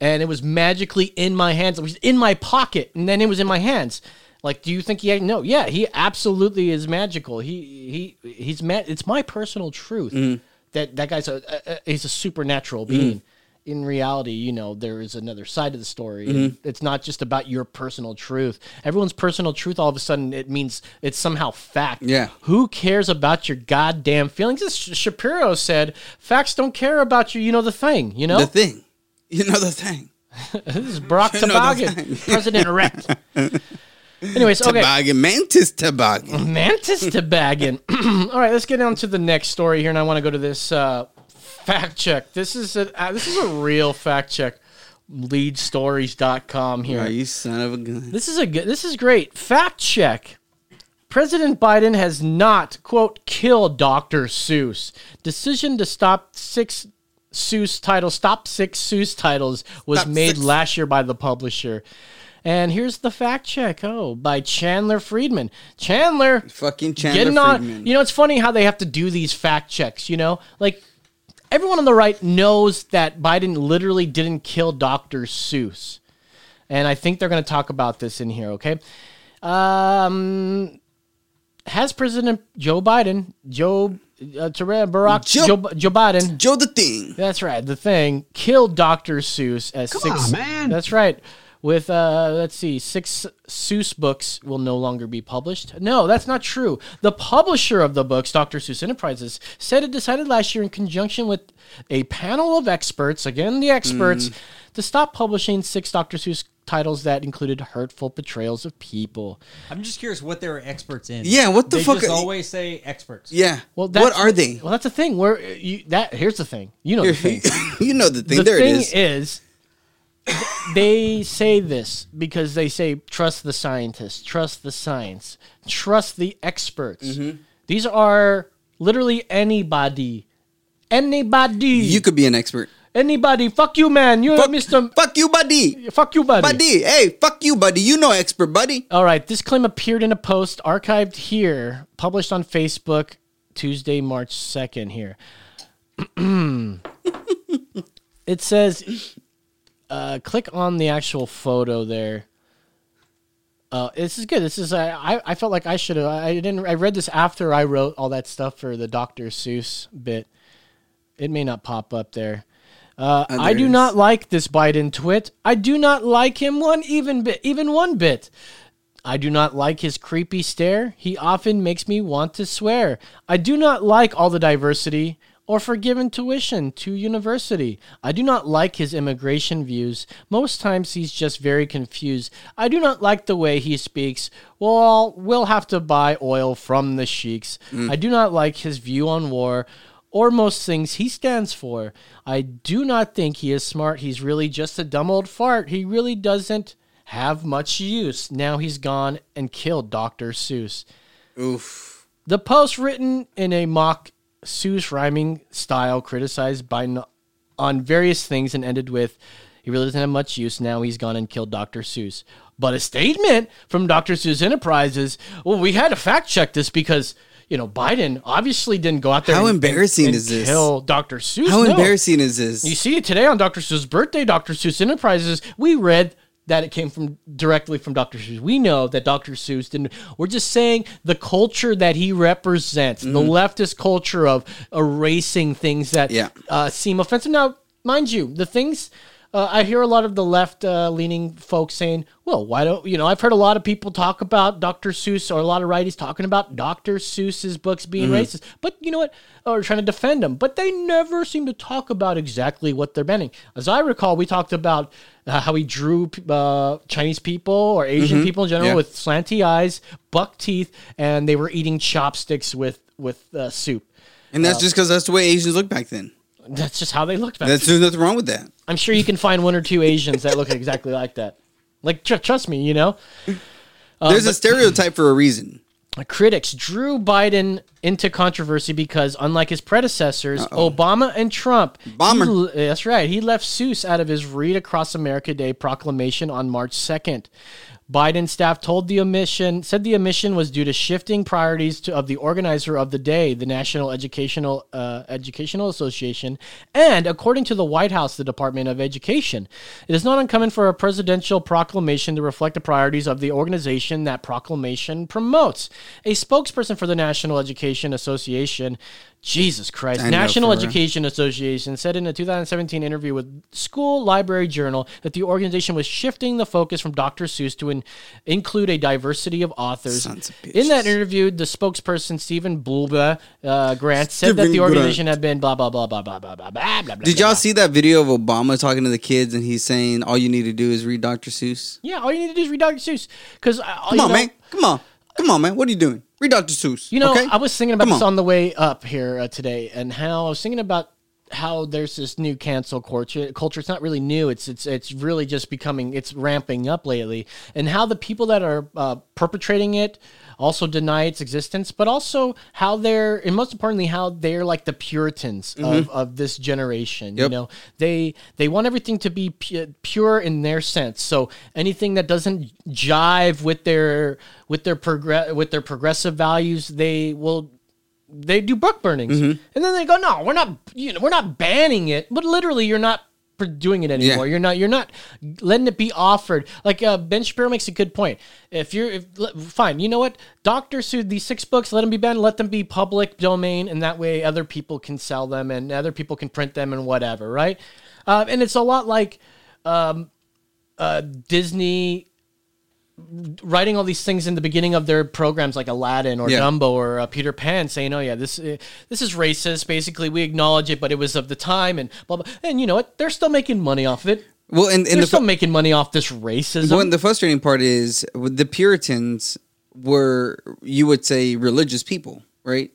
[SPEAKER 1] and it was magically in my hands. It was in my pocket, and then it was in my hands. Like, do you think he? No, yeah, he absolutely is magical. He he he's ma- It's my personal truth
[SPEAKER 3] Mm-hmm.
[SPEAKER 1] that that guy's a, a, he's a supernatural being. In reality, you know, there is another side of the story. and It's not just about your personal truth. Everyone's personal truth, all of a sudden, it means it's somehow fact.
[SPEAKER 3] Yeah.
[SPEAKER 1] Who cares about your goddamn feelings? As Shapiro said, facts don't care about you. You know the thing, you know?
[SPEAKER 3] The thing. You know the thing.
[SPEAKER 1] this is Barack
[SPEAKER 3] You know
[SPEAKER 1] Toboggan, president elect. Anyways, okay.
[SPEAKER 3] Toboggan, mantis toboggan.
[SPEAKER 1] Mantis toboggan. All right, let's get on to the next story here, and I want to go to this uh, fact check. This is a uh, this is a real fact check. Leadstories.com here.
[SPEAKER 3] Oh, you son of a gun.
[SPEAKER 1] This is a good. This is great. Fact check. President Biden has not quote killed Dr. Seuss. Decision to stop six Seuss titles, stop six Seuss titles, was
[SPEAKER 3] Stop
[SPEAKER 1] made
[SPEAKER 3] six.
[SPEAKER 1] last year by the publisher. And here's the fact check. Oh, by Chandler Friedman. Chandler
[SPEAKER 3] Fucking Chandler
[SPEAKER 1] getting on.
[SPEAKER 3] Friedman.
[SPEAKER 1] You know, it's funny how they have to do these fact checks. You know, like everyone on the right knows that Biden literally didn't kill Dr. Seuss, and I think they're going to talk about this in here. Okay, um, has President Joe Biden, Joe uh, Tara- Barack,
[SPEAKER 3] Joe-
[SPEAKER 1] Joe, Joe Biden,
[SPEAKER 3] Joe the thing.
[SPEAKER 1] that's right. The thing killed Dr. Seuss as six.
[SPEAKER 5] on, man.
[SPEAKER 1] That's right. With uh, let's see, six Seuss books will no longer be published. No, that's not true. The publisher of the books, Dr. Seuss Enterprises, said it decided last year in conjunction with a panel of experts, again the experts,
[SPEAKER 3] Mm.
[SPEAKER 1] to stop publishing six Dr. Seuss titles that included hurtful portrayals of people.
[SPEAKER 4] I'm just curious what they're experts in.
[SPEAKER 3] Yeah, what the
[SPEAKER 4] they
[SPEAKER 3] fuck
[SPEAKER 4] Just
[SPEAKER 3] are-
[SPEAKER 4] always say experts.
[SPEAKER 3] Yeah.
[SPEAKER 1] Well,
[SPEAKER 3] what are they?
[SPEAKER 1] Well, that's the thing. Where uh, you that here's the thing. You know the thing.
[SPEAKER 3] you know the thing.
[SPEAKER 1] the
[SPEAKER 3] there
[SPEAKER 1] thing
[SPEAKER 3] it is.
[SPEAKER 1] They say this because they say trust the scientists, trust the science, trust the experts.
[SPEAKER 3] Mm-hmm.
[SPEAKER 1] These are literally anybody, anybody,
[SPEAKER 3] You could be an expert.
[SPEAKER 1] anybody. Fuck you, man. You're
[SPEAKER 3] Fuck,
[SPEAKER 1] Mister.
[SPEAKER 3] fuck you, buddy.
[SPEAKER 1] Fuck you, buddy.
[SPEAKER 3] Buddy. Hey, fuck you, buddy. You know expert, buddy.
[SPEAKER 1] All right, this claim appeared in a post archived here, published on Facebook Tuesday, March 2nd here. it says uh, click on the actual photo there. Uh, this is good. This is I. I, felt like I should have. I didn't. I read this after I wrote all that stuff for the Dr. Seuss bit. It may not pop up there. Uh,
[SPEAKER 3] Oh,
[SPEAKER 1] I do not like this Biden twit. I do not like him one even bit, even one bit. I do not like his creepy stare. He often makes me want to swear. I do not like all the diversity or forgiven tuition to university. I do not like his immigration views. Most times he's just very confused. I do not like the way he speaks. Well, we'll have to buy oil from the sheiks. Mm. I do not like his view on war or most things he stands for. I do not think he is smart. He's really just a dumb old fart. He really doesn't have much use. Now he's gone and killed Dr. Seuss.
[SPEAKER 3] Oof.
[SPEAKER 1] The post written in a mock Seuss rhyming style criticized by no- on various things and ended with he really doesn't have much use now he's gone and killed Dr. Seuss. But a statement from Dr. Seuss Enterprises, well we had to fact check this because you know Biden obviously didn't go out there
[SPEAKER 3] How
[SPEAKER 1] and-
[SPEAKER 3] embarrassing
[SPEAKER 1] and
[SPEAKER 3] is this?
[SPEAKER 1] kill Dr. Seuss.
[SPEAKER 3] How
[SPEAKER 1] No.
[SPEAKER 3] embarrassing is this?
[SPEAKER 1] You see, today on Dr. Seuss' birthday, Dr. Seuss Enterprises, we read that it came from directly from Dr. Seuss. We know that Dr. Seuss didn't. We're just saying the culture that he represents, the leftist culture of erasing things that
[SPEAKER 3] Yeah.
[SPEAKER 1] uh, seem offensive. Now, mind you, the things. Uh, I hear a lot of the left uh, leaning folks saying, well, why don't, you know, I've heard a lot of people talk about Dr. Seuss or a lot of righties talking about Dr. Seuss's books being racist. But you know what? Or trying to defend them. But they never seem to talk about exactly what they're banning. As I recall, we talked about uh, how he drew uh, Chinese people or Asian people in general
[SPEAKER 3] Yeah.
[SPEAKER 1] with slanty eyes, buck teeth, and they were eating chopsticks with, with uh, soup.
[SPEAKER 3] and that's just because that's the way Asians look back then.
[SPEAKER 1] That's just how they looked back
[SPEAKER 3] That's there's nothing wrong with that.
[SPEAKER 1] I'm sure you can find one or two Asians that look exactly like that. Like, tr- trust me, you know. Uh,
[SPEAKER 3] There's a stereotype for a reason.
[SPEAKER 1] Critics drew Biden into controversy because, unlike his predecessors, Obama and Trump,
[SPEAKER 3] Bomber.
[SPEAKER 1] he that's right, he left Seuss out of his Read Across America Day proclamation on March 2nd. Biden staff told the omission said the omission was due to shifting priorities to, of the organizer of the day, the National Educational uh, Educational Association, and according to the White House, the Department of Education, it is not uncommon for a presidential proclamation to reflect the priorities of the organization that proclamation promotes. A spokesperson for the National Education Association Jesus Christ.
[SPEAKER 3] I
[SPEAKER 1] National. Education Association said in a 2017 interview with School Library Journal that the organization was shifting the focus from Dr. Seuss to in, include a diversity of authors.
[SPEAKER 3] Of
[SPEAKER 1] In that interview, the spokesperson Stephen Bulba uh, Grant said that
[SPEAKER 3] Stephen
[SPEAKER 1] the
[SPEAKER 3] Grant.
[SPEAKER 1] organization had been blah blah blah blah blah blah blah blah blah.
[SPEAKER 3] Did
[SPEAKER 1] blah,
[SPEAKER 3] y'all
[SPEAKER 1] blah.
[SPEAKER 3] see that video of Obama talking to the kids and he's saying all you need to do is read Dr. Seuss?
[SPEAKER 1] Yeah, all you need to do is read Dr. Seuss. Because
[SPEAKER 3] Come on, man. Come on. Come on, man. What are you doing? Read Dr. Seuss.
[SPEAKER 1] You know,
[SPEAKER 3] okay?
[SPEAKER 1] I was thinking about
[SPEAKER 3] Come
[SPEAKER 1] this
[SPEAKER 3] on.
[SPEAKER 1] on the way up here uh, today, and how I was thinking about how there's this new cancel culture. Culture. It's not really new. It's it's it's really just becoming. It's ramping up lately, and how the people that are uh, perpetrating it also deny its existence, but also how they're, and most importantly, how they're like the Puritans of, of this generation. You
[SPEAKER 3] Mm-hmm.
[SPEAKER 1] Know, they they want everything to be pu- pure in their sense. So anything that doesn't jive with their with their progress with their progressive values, they will they do book burnings,
[SPEAKER 3] Mm-hmm.
[SPEAKER 1] and then they go, "No, we're not. You know, we're not banning it, but literally, you're not doing it anymore.
[SPEAKER 3] Yeah.
[SPEAKER 1] You're not. You're not letting it be offered." Like uh, Ben Shapiro makes a good point. If you're if, fine, you know what? Doctor Seuss these six books. Let them be banned. Let them be public domain, and that way other people can sell them and other people can print them and whatever, right? Uh, and it's a lot like um, uh, Disney writing all these things in the beginning of their programs like Aladdin or
[SPEAKER 3] Yeah.
[SPEAKER 1] Dumbo or uh, Peter Pan saying oh yeah this uh, this is racist. Basically we acknowledge it but it was of the time and blah blah. And you know what? They're still making money off of it.
[SPEAKER 3] Well, and, and
[SPEAKER 1] they're
[SPEAKER 3] the,
[SPEAKER 1] still making money off this racism.
[SPEAKER 3] Well, and the frustrating part is the Puritans were, you would say, religious people, right?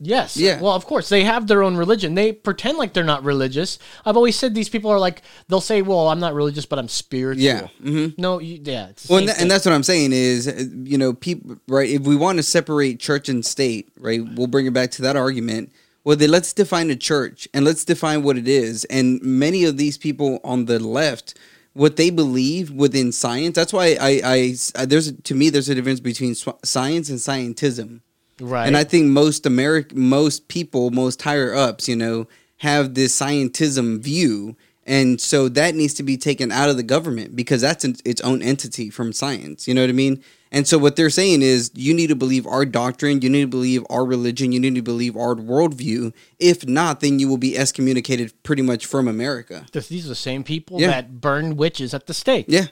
[SPEAKER 1] Yes
[SPEAKER 3] Yeah.
[SPEAKER 1] well of course they have their own religion they pretend like they're not religious I've always said these people are like they'll say well I'm not religious but I'm spiritual
[SPEAKER 3] Yeah. Mm-hmm.
[SPEAKER 1] no you, yeah
[SPEAKER 3] Well, and, tha-
[SPEAKER 1] thing.
[SPEAKER 3] and that's what I'm saying is, uh, you know, people, right? If we want to separate church and state, right, we'll bring it back to that argument. Well, then let's define a church and let's define what it is. And many of these people on the left, what they believe within science, that's why I, I, I there's to me there's a difference between science and scientism.
[SPEAKER 1] Right
[SPEAKER 3] And I think most American, most people, most higher ups, you know, have this scientism view, and so that needs to be taken out of the government because that's an, its own entity from science. You know what I mean? And so what they're saying is, you need to believe our doctrine, you need to believe our religion, you need to believe our worldview. If not, then you will be excommunicated pretty much from America.
[SPEAKER 1] These are the same people
[SPEAKER 3] Yeah.
[SPEAKER 1] that burned witches at the stake
[SPEAKER 3] Yeah.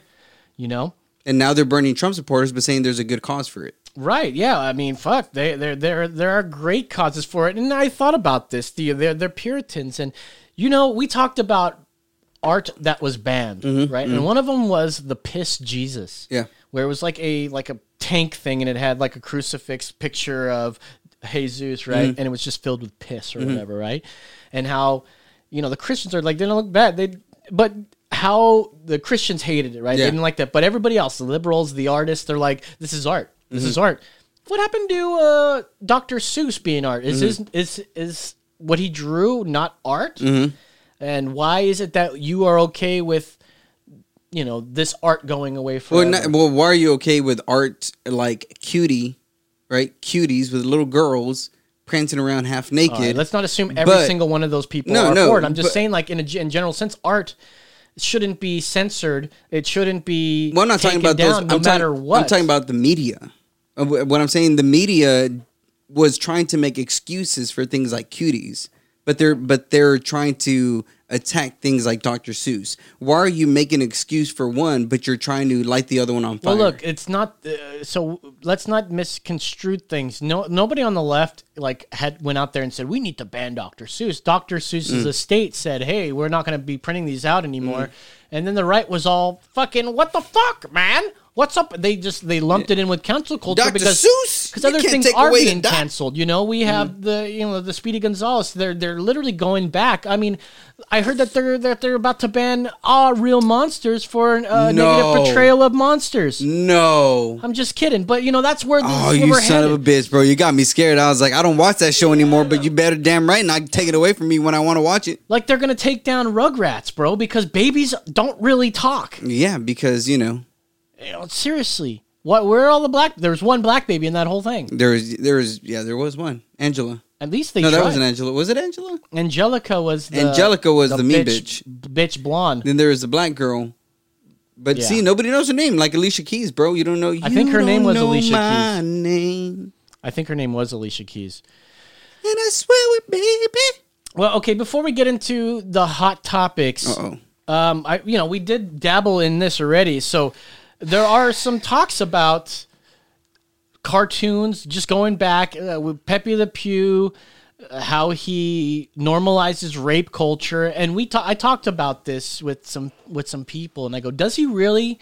[SPEAKER 1] you know
[SPEAKER 3] And now they're burning Trump supporters, but saying there's a good cause for it.
[SPEAKER 1] Right. Yeah. I mean, fuck. They there there there are great causes for it, and I thought about this. The they're they're Puritans, and you know we talked about art that was banned, mm-hmm, right? And mm-hmm. one of them was the piss Jesus.
[SPEAKER 3] Yeah.
[SPEAKER 1] Where it was like a like a tank thing, and it had like a crucifix picture of Jesus, right? Mm-hmm. And it was just filled with piss or whatever, right? And how you know the Christians are like they don't look bad, they but how the Christians hated it, right?
[SPEAKER 3] Yeah.
[SPEAKER 1] They didn't like that, but everybody else, the liberals, the artists, they're like, this is art. This is mm-hmm. art. What happened to uh, Dr. Seuss being art? Is his mm-hmm. is is what he drew not art? Mm-hmm. And why is it that you are okay with, you know, this art going away
[SPEAKER 3] Well, not, well, why are you okay with art like cutie, right? Cuties with little girls prancing around half naked.
[SPEAKER 1] Right, let's not assume every
[SPEAKER 3] But-
[SPEAKER 1] single one of those people
[SPEAKER 3] No,
[SPEAKER 1] are
[SPEAKER 3] no,
[SPEAKER 1] it. I'm just
[SPEAKER 3] but-
[SPEAKER 1] saying, like in a, in general sense, art shouldn't be censored. It shouldn't be.
[SPEAKER 3] Well, I'm not talking about those.
[SPEAKER 1] no
[SPEAKER 3] I'm
[SPEAKER 1] matter
[SPEAKER 3] talking,
[SPEAKER 1] what.
[SPEAKER 3] I'm talking about the media. Wh- What I'm saying, the media was trying to make excuses for things like cuties, but they're but they're trying to attack things like Dr. Seuss. Why are you making an excuse for one, but you're trying to light the other one on fire?
[SPEAKER 1] Well, look, it's not. Uh, so let's not misconstrue things. No, nobody on the left like had went out there and said we need to ban Dr. Seuss. Dr. Seuss's
[SPEAKER 3] Mm.
[SPEAKER 1] estate said, "Hey, we're not going to be printing these out anymore." And then the right was all fucking, "What the fuck, man? What's up?" They just they lumped it in with cancel culture
[SPEAKER 3] Dr.
[SPEAKER 1] because because other things are being canceled. You know, we mm-hmm. have the you know the Speedy Gonzales. They're they're literally going back. I mean, I heard that they're that they're about to ban all real monsters for a
[SPEAKER 3] No.
[SPEAKER 1] negative portrayal of monsters.
[SPEAKER 3] no.
[SPEAKER 1] I'm just kidding, but you know that's where the,
[SPEAKER 3] Oh,
[SPEAKER 1] where
[SPEAKER 3] you son of a bitch, bro! You got me scared. I was like, I don't watch that show anymore. But you better damn right not take it away from me when I want to watch it.
[SPEAKER 1] Like they're gonna take down Rugrats, bro, because babies don't really talk.
[SPEAKER 3] Yeah, because You know,
[SPEAKER 1] seriously, what? Where are all the black? There's one black baby in that whole thing.
[SPEAKER 3] there was there was yeah there was one Angela.
[SPEAKER 1] At least they
[SPEAKER 3] No,
[SPEAKER 1] tried.
[SPEAKER 3] that wasn't Angela. Was it Angela?
[SPEAKER 1] Angelica was the
[SPEAKER 3] Angelica was the mean
[SPEAKER 1] bitch, bitch blonde.
[SPEAKER 3] Then there was the black girl. But
[SPEAKER 1] Yeah.
[SPEAKER 3] see, nobody knows her name. Like Alicia Keys, bro. You don't know.
[SPEAKER 1] I think her name was Alicia
[SPEAKER 3] my
[SPEAKER 1] Keys.
[SPEAKER 3] Name.
[SPEAKER 1] I think her name was Alicia Keys.
[SPEAKER 3] And I swear it, baby.
[SPEAKER 1] Well, okay, before we get into the hot topics,
[SPEAKER 3] Uh-oh.
[SPEAKER 1] um, I you know we did dabble in this already, so there are some talks about cartoons just going back uh, with Pepe Le Pew, uh, how he normalizes rape culture, and we ta- I talked about this with some with some people, and I go, does he really?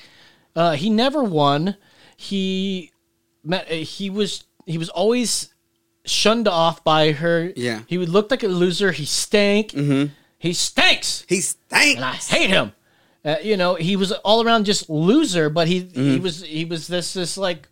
[SPEAKER 1] Uh, he never won. He met, uh, he was he was always shunned off by her.
[SPEAKER 3] Yeah.
[SPEAKER 1] he would look like a loser. He stank. Mm-hmm. He stinks
[SPEAKER 3] He stinks.
[SPEAKER 1] and I hate him. Uh, you know, he was all around just loser, but he he
[SPEAKER 3] Mm-hmm.
[SPEAKER 1] was he was this this like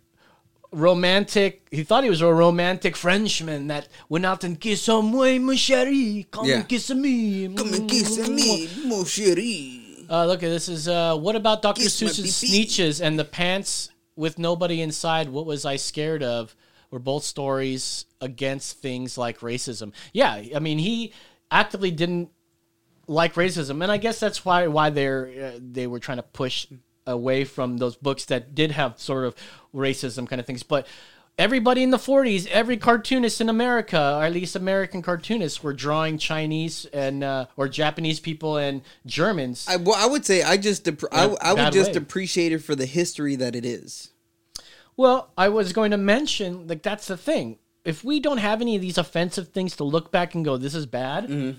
[SPEAKER 1] romantic. He thought he was a romantic Frenchman that went out and kissed some way, mon chéri, come
[SPEAKER 3] Yeah.
[SPEAKER 1] and kiss me,
[SPEAKER 3] Come and kiss me, mon chéri.
[SPEAKER 1] Uh, look, at this is uh, what about Dr.
[SPEAKER 3] Kiss
[SPEAKER 1] Seuss's
[SPEAKER 3] pee-pee.
[SPEAKER 1] Sneetches and the pants with nobody inside? What was I scared of? Were both stories against things like racism? Yeah, I mean he actively didn't like racism, and I guess that's why why they're uh, they were trying to push away from those books that did have sort of racism kind of things. But everybody in the 40s, every cartoonist in America, or at least American cartoonists, were drawing Chinese and uh, or Japanese people and Germans.
[SPEAKER 3] I, well, I would say I just dep- I, I would just
[SPEAKER 1] way.
[SPEAKER 3] appreciate it for the history that it is.
[SPEAKER 1] Well, I was going to mention like that's the thing. If we don't have any of these offensive things to look back and go, "This is bad,"
[SPEAKER 3] Mm-hmm.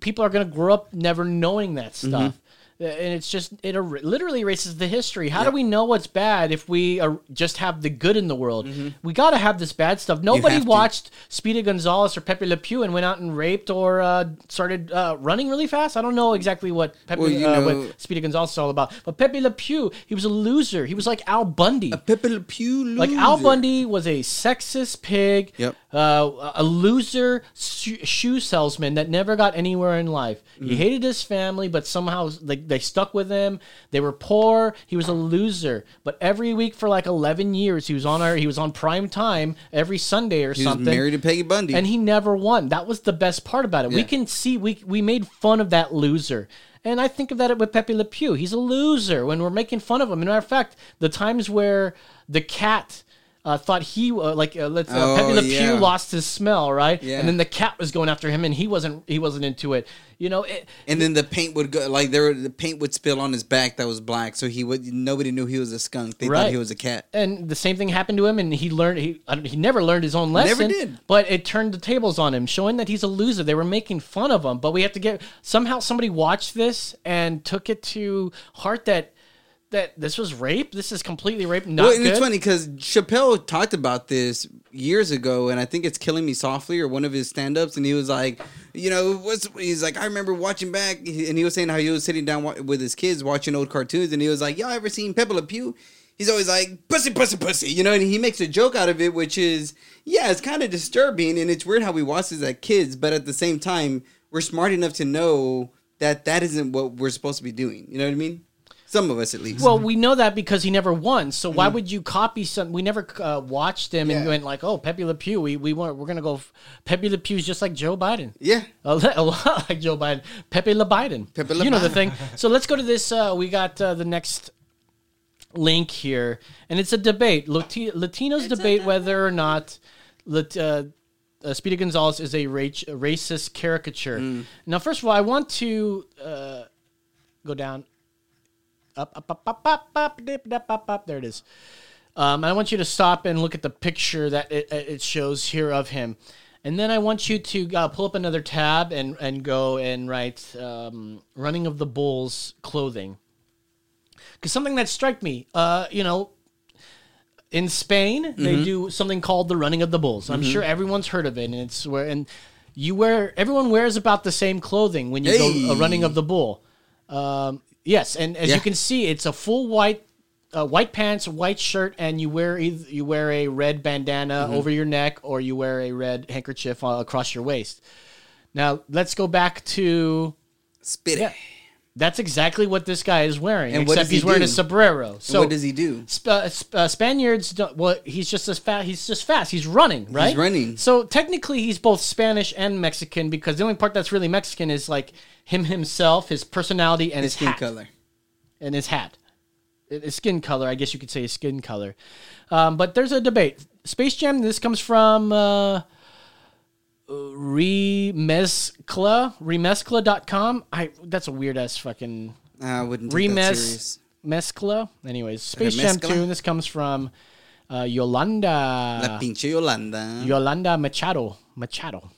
[SPEAKER 1] People are going to grow up never knowing that stuff.
[SPEAKER 3] Mm-hmm. Mm-hmm.
[SPEAKER 1] Uh, And it's just it er- literally erases the history. How do we know what's bad if we are, just have the good in the world? We got to have this bad stuff. Nobody
[SPEAKER 3] Mm-hmm. to.
[SPEAKER 1] watched Speedy Gonzales or Pepe Le Pew and went out and raped or uh, started uh, running really fast. I don't know exactly what Pepe,
[SPEAKER 3] Well,
[SPEAKER 1] uh, what Speedy Gonzales is all about. But Pepe Le Pew, he was a loser. He was like Al Bundy.
[SPEAKER 3] A Pepe Le Pew loser.
[SPEAKER 1] Like Al. Bundy was a sexist pig,
[SPEAKER 3] Yep.
[SPEAKER 1] uh, a loser sh- shoe salesman that never got anywhere in life.
[SPEAKER 3] Mm-hmm.
[SPEAKER 1] He hated his family, but somehow like they stuck with him. They were poor. He was a loser. But every week for like eleven years, he was on our he was on prime time every Sunday or
[SPEAKER 3] He was
[SPEAKER 1] something.
[SPEAKER 3] married to Peggy Bundy.
[SPEAKER 1] and he never won. That was the best part about it. We can see we we made fun of that loser. And I think of that with Pepe Le Pew. He's a loser when we're making fun of him. And matter of fact, the times where the cat uh, thought he uh, like uh, let's uh,
[SPEAKER 3] Oh,
[SPEAKER 1] Pepe Le
[SPEAKER 3] yeah.
[SPEAKER 1] Pew lost his smell, right?
[SPEAKER 3] Yeah.
[SPEAKER 1] And then the cat was going after him, and he wasn't he wasn't into it. You know, it,
[SPEAKER 3] and then the paint would go like there. The paint would spill on his back that was black, so he would. Nobody knew he was a skunk. They
[SPEAKER 1] Right.
[SPEAKER 3] thought he was a cat.
[SPEAKER 1] and the same thing happened to him, and he learned he I don't- he never learned his own lesson.
[SPEAKER 3] Never did.
[SPEAKER 1] But it turned the tables on him, showing that he's a loser. They were making fun of him, but we have to get somehow somebody watched this and took it to heart that that this was rape. This is completely rape. Not
[SPEAKER 3] well, it's funny because Chappelle talked about this years ago, and I think it's "Killing Me Softly" or one of his stand-ups, and he was like, you know, what's he's like, I remember watching back, and he was saying how he was sitting down with his kids watching old cartoons, and he was like, y'all ever seen Pepe Le Pew? He's always like, pussy, pussy, pussy, you know, and he makes a joke out of it, which is, yeah, it's kind of disturbing, and it's weird how we watch this as kids, but at the same time, we're smart enough to know that that isn't what we're supposed to be doing. You know what I mean? Some of us, at least.
[SPEAKER 1] Well, we know that because he never won. So why would you copy some? We never uh, watched him and
[SPEAKER 3] Mm-hmm. Yeah.
[SPEAKER 1] went like, "Oh, Pepe Le Pew." We we want, we're gonna go. Pepe Le Pew's just like Joe Biden.
[SPEAKER 3] yeah.
[SPEAKER 1] A li- a lot like Joe Biden. Pepe Le Biden.
[SPEAKER 3] Pepe Le
[SPEAKER 1] you know the
[SPEAKER 3] Biden.
[SPEAKER 1] thing. So let's go to this. Uh, we got uh, the next link here, and it's a debate. Lati- Latinos debate whether or not Lat- uh, uh, Speedy Gonzales is a, ra- a racist caricature.
[SPEAKER 3] Mm.
[SPEAKER 1] Now, first of all, I want to uh, go down. Up, up, up, up, up, up, dip, dip, up, up. There it is. Um, I want you to stop and look at the picture that it, it shows here of him. And then I want you to uh, pull up another tab and, and go and write um, Running of the Bulls clothing. Because something that struck me, uh, you know, in Spain, they do something called the Running of the Bulls. I'm sure everyone's heard of it. And it's where, and you wear, everyone wears about the same clothing when you go a Running of the Bull. Um, yes. And as
[SPEAKER 3] Yeah.
[SPEAKER 1] you can see, it's a full white uh, white pants, white shirt, and you wear either you wear a red bandana
[SPEAKER 3] Mm-hmm.
[SPEAKER 1] over your neck, or you wear a red handkerchief uh, across your waist. Now let's go back to
[SPEAKER 3] Spit it.
[SPEAKER 1] yeah. That's exactly what this guy is wearing,
[SPEAKER 3] And
[SPEAKER 1] except
[SPEAKER 3] does he
[SPEAKER 1] he's wearing a sombrero. So
[SPEAKER 3] what does he do?
[SPEAKER 1] Sp- uh, Sp- uh, Spaniards, don't, well, he's just as fast. He's just fast. He's running, right?
[SPEAKER 3] He's running.
[SPEAKER 1] So technically, he's both Spanish and Mexican because the only part that's really Mexican is like him himself, his personality, and his,
[SPEAKER 3] His skin
[SPEAKER 1] hat
[SPEAKER 3] color.
[SPEAKER 1] and his hat. His skin color, I guess you could say his skin color. Um, but there's a debate. Space Jam, this comes from uh, remezcla remezcla.com. I that's a weird ass fucking
[SPEAKER 3] I wouldn't
[SPEAKER 1] Remez. Mezcla. Anyways, Space Jam? 2. This comes from uh, Yolanda.
[SPEAKER 3] La pinche Yolanda.
[SPEAKER 1] Yolanda Machado. Machado.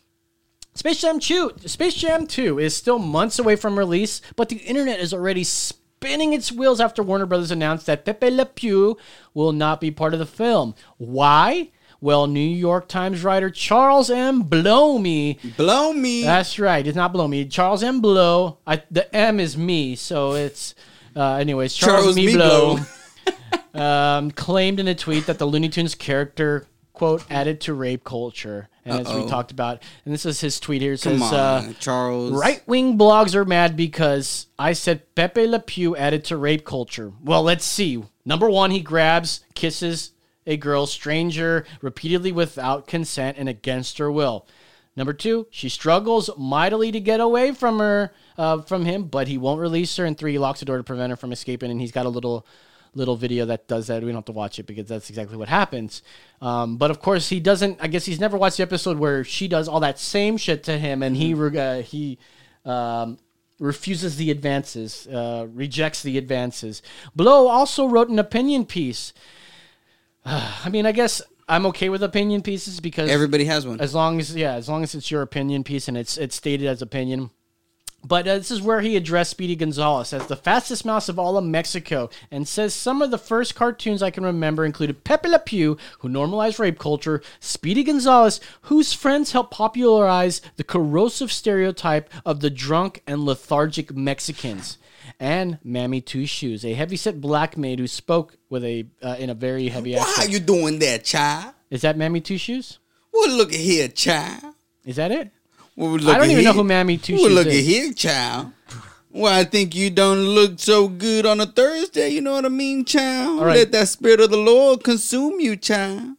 [SPEAKER 1] Space Jam 2. Space Jam 2 is still months away from release, but the internet is already spinning its wheels after Warner Brothers announced that Pepe Le Pew will not be part of the film. Why? Well, New York Times writer Charles M. Blow me.
[SPEAKER 3] Blow me.
[SPEAKER 1] that's right. It's not Blow Me. Charles M. Blow. I, the M is me, so it's. Uh, anyways, Charles,
[SPEAKER 3] Charles
[SPEAKER 1] Me Blow um, claimed in a tweet that the Looney Tunes character quote added to rape culture, and as we talked about, and this is his tweet here. It
[SPEAKER 3] Come
[SPEAKER 1] says,
[SPEAKER 3] on,
[SPEAKER 1] uh,
[SPEAKER 3] Charles.
[SPEAKER 1] Right wing blogs are mad because I said Pepe Le Pew added to rape culture. Well, let's see. Number one, he grabs, kisses a girl, stranger, repeatedly without consent and against her will. Number two, she struggles mightily to get away from her, uh, from him, but he won't release her. And three, he locks the door to prevent her from escaping. And he's got a little, little video that does that. We don't have to watch it because that's exactly what happens. Um, but of course, he doesn't. I guess he's never watched the episode where she does all that same shit to him, and he uh, he um, refuses the advances, uh, rejects the advances. Blow also wrote an opinion piece. I mean, I guess I'm okay with opinion pieces because
[SPEAKER 3] Everybody has one.
[SPEAKER 1] as long as yeah, as long as it's your opinion piece and it's it's stated as opinion. But uh, this is where he addressed Speedy Gonzales as the fastest mouse of all of Mexico and says some of the first cartoons I can remember included Pepe Le Pew, who normalized rape culture, Speedy Gonzales, whose friends helped popularize the corrosive stereotype of the drunk and lethargic Mexicans, and Mammy Two Shoes, a heavyset black maid who spoke with a uh, in a very heavy
[SPEAKER 3] Why
[SPEAKER 1] accent.
[SPEAKER 3] are you doing that, child?
[SPEAKER 1] Is that Mammy Two Shoes?
[SPEAKER 3] Well, look at here, child.
[SPEAKER 1] Is that it?
[SPEAKER 3] Well, look
[SPEAKER 1] I don't even know who Mammy Two
[SPEAKER 3] Well,
[SPEAKER 1] Shoes
[SPEAKER 3] look
[SPEAKER 1] is.
[SPEAKER 3] at here, child. Well, I think you don't look so good on a Thursday. You know what I mean, child?
[SPEAKER 1] Right.
[SPEAKER 3] Let that spirit of the Lord consume you, child.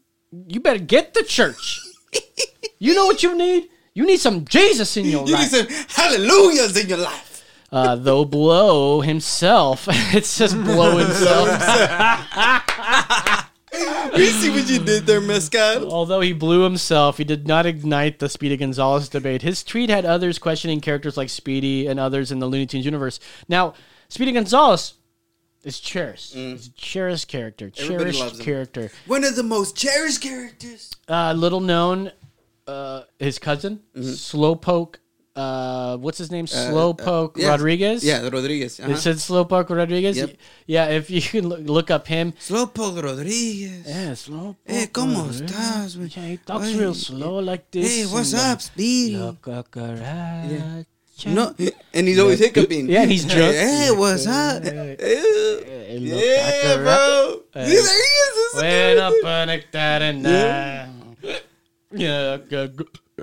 [SPEAKER 1] You better get to church. you know what you need? You need some Jesus in your
[SPEAKER 3] You
[SPEAKER 1] life.
[SPEAKER 3] You need some hallelujahs in your life.
[SPEAKER 1] Uh, though Blow himself, it says Blow himself.
[SPEAKER 3] You see what you did there, Mescal?
[SPEAKER 1] Although he blew himself, he did not ignite the Speedy Gonzales debate. His tweet had others questioning characters like Speedy and others in the Looney Tunes universe. Now, Speedy Gonzales is cherished. He's a cherished character.
[SPEAKER 3] Mm. Everybody
[SPEAKER 1] Cherished character.
[SPEAKER 3] One of the most cherished characters.
[SPEAKER 1] Uh, little known, uh, his cousin,
[SPEAKER 3] Mm-hmm.
[SPEAKER 1] Slowpoke. Uh, what's his name? Slowpoke
[SPEAKER 3] Yeah.
[SPEAKER 1] Rodriguez.
[SPEAKER 3] Yeah, Rodriguez. Uh-huh.
[SPEAKER 1] It said Slowpoke Rodriguez.
[SPEAKER 3] Yep.
[SPEAKER 1] Yeah, if you can look, look up him.
[SPEAKER 3] Slowpoke Rodriguez.
[SPEAKER 1] Yeah, Slowpoke.
[SPEAKER 3] Hey, ¿cómo estás?
[SPEAKER 1] Yeah, he talks
[SPEAKER 3] Hey,
[SPEAKER 1] real slow like this.
[SPEAKER 3] Hey, what's
[SPEAKER 1] uh,
[SPEAKER 3] up, Speedy?
[SPEAKER 1] Cucaracha.
[SPEAKER 3] No, and he's always hiccuping.
[SPEAKER 1] Yeah, he's drunk.
[SPEAKER 3] Hey, what's up?
[SPEAKER 1] Hey,
[SPEAKER 3] Ew.
[SPEAKER 1] la
[SPEAKER 3] Yeah, bro.
[SPEAKER 1] Hey.
[SPEAKER 3] See, there he is. This is
[SPEAKER 1] Buena
[SPEAKER 3] good.
[SPEAKER 1] panectar and Yeah.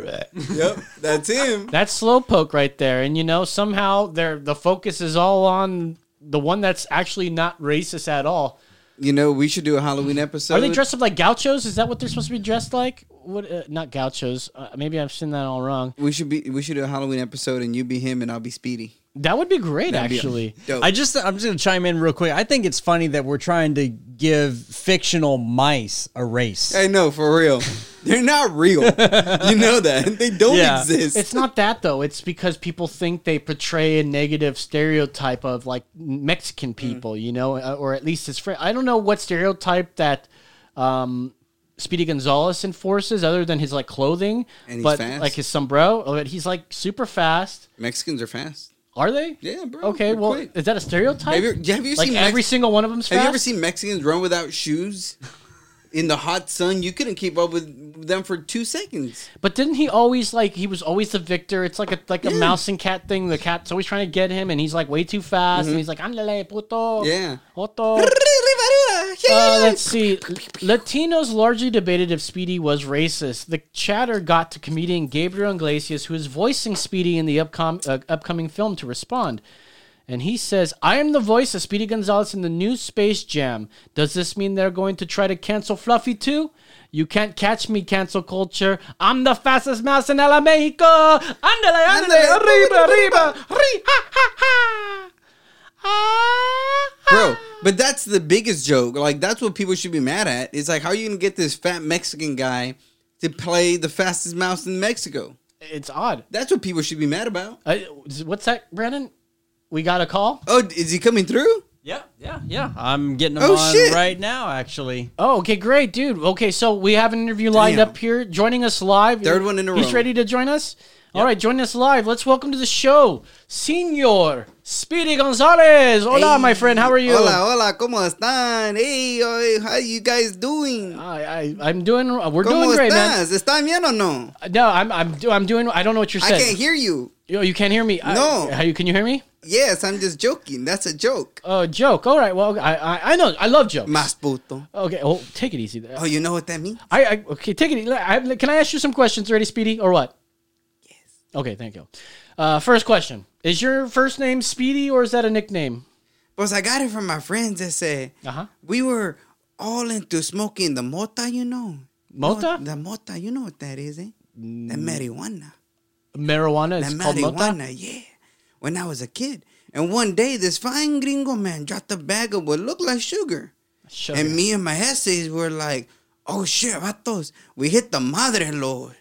[SPEAKER 1] Gu-
[SPEAKER 3] Yep, that's him.
[SPEAKER 1] That's slowpoke right there, and you know somehow they're the focus is all on the one that's actually not racist at all.
[SPEAKER 3] You know, we should do a Halloween episode.
[SPEAKER 1] Are they dressed up like gauchos? Is that what they're supposed to be dressed like? What? Uh, not gauchos. Uh, maybe I've seen that all wrong.
[SPEAKER 3] We should be. We should do a Halloween episode, and you be him, and I'll be Speedy.
[SPEAKER 1] That would be great,
[SPEAKER 3] That'd
[SPEAKER 1] actually.
[SPEAKER 3] Dope.
[SPEAKER 4] I just I'm just gonna chime in real quick. I think it's funny that we're trying to give fictional mice a race.
[SPEAKER 3] I know for real. They're not real. you know that they don't
[SPEAKER 4] Yeah.
[SPEAKER 3] exist.
[SPEAKER 1] It's not that though. It's because people think they portray a negative stereotype of like Mexican people, you know, uh, or at least his friend. I don't know what stereotype that um, Speedy Gonzales enforces, other than his like clothing,
[SPEAKER 3] And he's
[SPEAKER 1] but
[SPEAKER 3] fast.
[SPEAKER 1] like his sombrero. But he's like super fast.
[SPEAKER 3] Mexicans are fast.
[SPEAKER 1] Are they?
[SPEAKER 3] Yeah, bro.
[SPEAKER 1] Okay, well,
[SPEAKER 3] quick.
[SPEAKER 1] is that a stereotype?
[SPEAKER 3] Have you, have you
[SPEAKER 1] like
[SPEAKER 3] seen
[SPEAKER 1] every
[SPEAKER 3] Mex-
[SPEAKER 1] single one of them's
[SPEAKER 3] Have
[SPEAKER 1] fast.
[SPEAKER 3] you ever seen Mexicans run without shoes? In the hot sun, you couldn't keep up with them for two seconds.
[SPEAKER 1] But didn't he always like he was always the victor? It's like a like a
[SPEAKER 3] Yeah.
[SPEAKER 1] mouse and cat thing. The cat's always trying to get him, and he's like way too fast, and he's like "Ándale, puto."
[SPEAKER 3] Mm-hmm. Yeah.
[SPEAKER 1] Otto. Uh, let's see. Latinos largely debated if Speedy was racist. The chatter got to comedian Gabriel Iglesias, who is voicing Speedy in the upcom- uh, upcoming film, to respond. And he says, I am the voice of Speedy Gonzales in the new Space Jam. Does this mean they're going to try to cancel Fluffy too? You can't catch me, cancel culture. I'm the fastest mouse in El Mexico. Ándale, Ándale. arriba, arriba, ri, ha, ha, ha. Ah,
[SPEAKER 3] Bro, but that's the biggest joke. Like that's what people should be mad at. It's like how are you gonna get this fat Mexican guy to play the fastest mouse in Mexico.
[SPEAKER 1] It's odd.
[SPEAKER 3] That's what people should be mad about.
[SPEAKER 1] Uh, what's that, Brandon? We got a call.
[SPEAKER 3] Oh, is he coming through?
[SPEAKER 4] Yeah, yeah, yeah. I'm getting them
[SPEAKER 3] Oh,
[SPEAKER 4] on
[SPEAKER 3] shit.
[SPEAKER 4] right now, actually.
[SPEAKER 1] Oh, okay, great, dude. Okay, so we have an interview lined
[SPEAKER 3] Damn.
[SPEAKER 1] up here. Joining us live.
[SPEAKER 3] Third one in a
[SPEAKER 1] He's
[SPEAKER 3] row.
[SPEAKER 1] ready to join us. All right, join us live. Let's welcome to the show, Senor Speedy Gonzales. Hola, my friend. How are you?
[SPEAKER 3] Hola, hola, ¿cómo están? Hey, oye, how you guys doing?
[SPEAKER 1] I, I, I'm doing. uh, We're
[SPEAKER 3] ¿Cómo
[SPEAKER 1] doing great, man.
[SPEAKER 3] estás? ¿Están bien o no?
[SPEAKER 1] No, I'm, I'm, I'm doing. I don't know what you're saying.
[SPEAKER 3] I can't hear you.
[SPEAKER 1] You, you can't hear me. I-
[SPEAKER 3] No.
[SPEAKER 1] how you? Can you hear me?
[SPEAKER 3] Yes, I'm just joking. That's a joke.
[SPEAKER 1] Oh, joke. All right. Well, I, I, I know. I love jokes.
[SPEAKER 3] Mas puto.
[SPEAKER 1] Okay. Well, take it easy. There.
[SPEAKER 3] Oh, you know what that means?
[SPEAKER 1] I, I okay. Take it. I, can I ask you some questions? Ready, Speedy, or what? Yes. Okay. Thank you. Uh, first question: Is your first name Speedy, or is that a nickname?
[SPEAKER 3] Pues I got it from my friends that said
[SPEAKER 1] Uh huh.
[SPEAKER 3] we were all into smoking the mota, you know.
[SPEAKER 1] Mota?
[SPEAKER 3] The mota, you know what that is, eh? The marijuana.
[SPEAKER 1] Marijuana
[SPEAKER 3] The
[SPEAKER 1] is called mota.
[SPEAKER 3] marijuana, yeah. When I was a kid. And one day, this fine gringo man dropped a bag of what looked like sugar.
[SPEAKER 1] Sugar.
[SPEAKER 3] And me and my essays were like, oh shit, vatos, we hit the madre lord.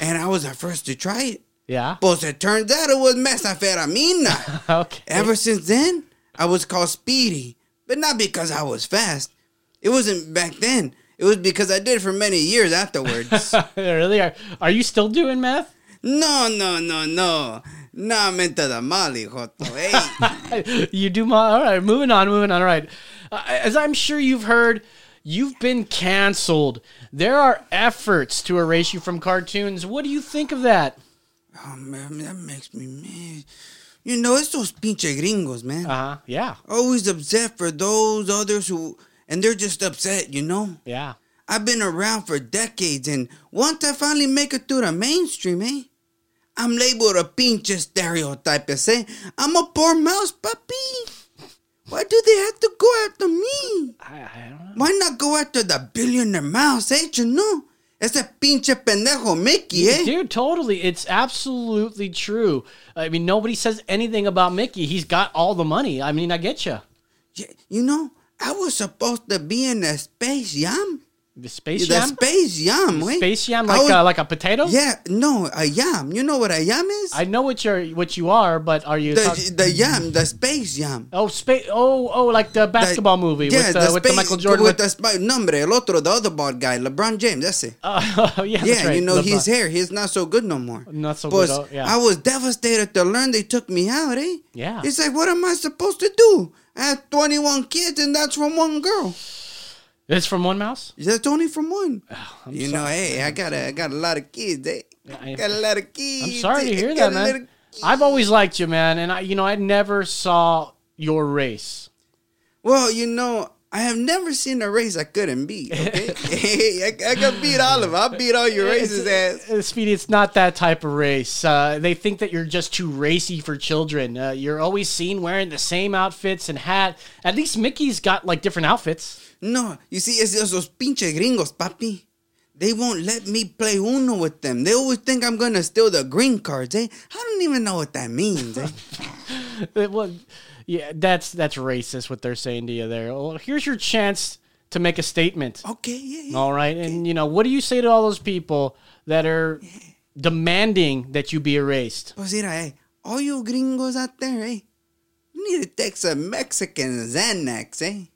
[SPEAKER 3] and I was the first to try it.
[SPEAKER 1] Yeah.
[SPEAKER 3] Pues it turns out it was mesaferamina.
[SPEAKER 1] Okay.
[SPEAKER 3] Ever since then, I was called Speedy. But not because I was fast. It wasn't back then. It was because I did it for many years afterwards.
[SPEAKER 1] really? Are, are you still doing meth?
[SPEAKER 3] no, no, no, no. No, mente de mal, hijoto. Hey.
[SPEAKER 1] you do my all right moving on moving on all right uh, as i'm sure you've heard you've been canceled there are efforts to erase you from cartoons what do you think of that
[SPEAKER 3] oh, man, that makes me mad. You know, it's those pinche gringos, man.
[SPEAKER 1] uh-huh yeah
[SPEAKER 3] Always upset for those others who, and they're just upset, you know?
[SPEAKER 1] yeah
[SPEAKER 3] I've been around for decades, and once I finally make it through the mainstream, eh? I'm labeled a pinche stereotype, eh? I'm a poor mouse, papi. Why do they have to go after me?
[SPEAKER 1] I, I don't know
[SPEAKER 3] Why not go after the billionaire mouse, eh? You know? Ese pinche pendejo Mickey, eh?
[SPEAKER 1] dude totally it's absolutely true i mean nobody says anything about mickey he's got all the money i mean i get you
[SPEAKER 3] Yeah, You know, I was supposed to be in a space yam.
[SPEAKER 1] The space yam.
[SPEAKER 3] The space yam, wait.
[SPEAKER 1] space yam like
[SPEAKER 3] was-
[SPEAKER 1] uh, like a potato
[SPEAKER 3] Yeah, no, a yam. You know what a yam is?
[SPEAKER 1] i know what you're what you are but are you talk-
[SPEAKER 3] the, the yam, the space yam.
[SPEAKER 1] oh space oh oh like the basketball movie
[SPEAKER 3] Yeah,
[SPEAKER 1] with, uh, with the
[SPEAKER 3] space-
[SPEAKER 1] michael jordan
[SPEAKER 3] With the spa- nombre, el otro, the other bald guy, LeBron James, that's it.
[SPEAKER 1] Oh, yeah,
[SPEAKER 3] yeah,
[SPEAKER 1] right.
[SPEAKER 3] you know,
[SPEAKER 1] LeBron.
[SPEAKER 3] his hair, he's not so good no more.
[SPEAKER 1] Not so
[SPEAKER 3] But
[SPEAKER 1] good, oh, yeah.
[SPEAKER 3] I was devastated to learn they took me out, eh?
[SPEAKER 1] Yeah.
[SPEAKER 3] It's like, what am I supposed to do? I have 21 kids and that's from one girl.
[SPEAKER 1] It's from One Mouse.
[SPEAKER 3] That's only from one.
[SPEAKER 1] I'm
[SPEAKER 3] you know, hey, I got a, I got a lot of kids, eh?
[SPEAKER 1] I-
[SPEAKER 3] got a lot of kids.
[SPEAKER 1] I'm sorry to hear that, man. I've always liked you, man, and I, you know, I never saw your race.
[SPEAKER 3] Well, you know, I have never seen a race I couldn't beat. Okay, I, I can beat all of them. I beat all your races, ass.
[SPEAKER 1] Uh, Speedy, it's not that type of race. Uh, they think that you're just too racy for children. Uh, you're always seen wearing the same outfits and hat. At least Mickey's got like different outfits.
[SPEAKER 3] No, you see, it's esos pinche gringos, papi. They won't let me play Uno with them. They always think I'm gonna steal the green cards, eh? I don't even know what that means, eh?
[SPEAKER 1] Well, yeah, that's that's racist what they're saying to you there. Well, here's your chance to make a statement.
[SPEAKER 3] Okay, yeah, yeah.
[SPEAKER 1] All right. And, you know, what do you say to all those people that are demanding that you be erased?
[SPEAKER 3] Pues mira, eh, all you gringos out there, eh? You need to take some Mexican Xanax, eh?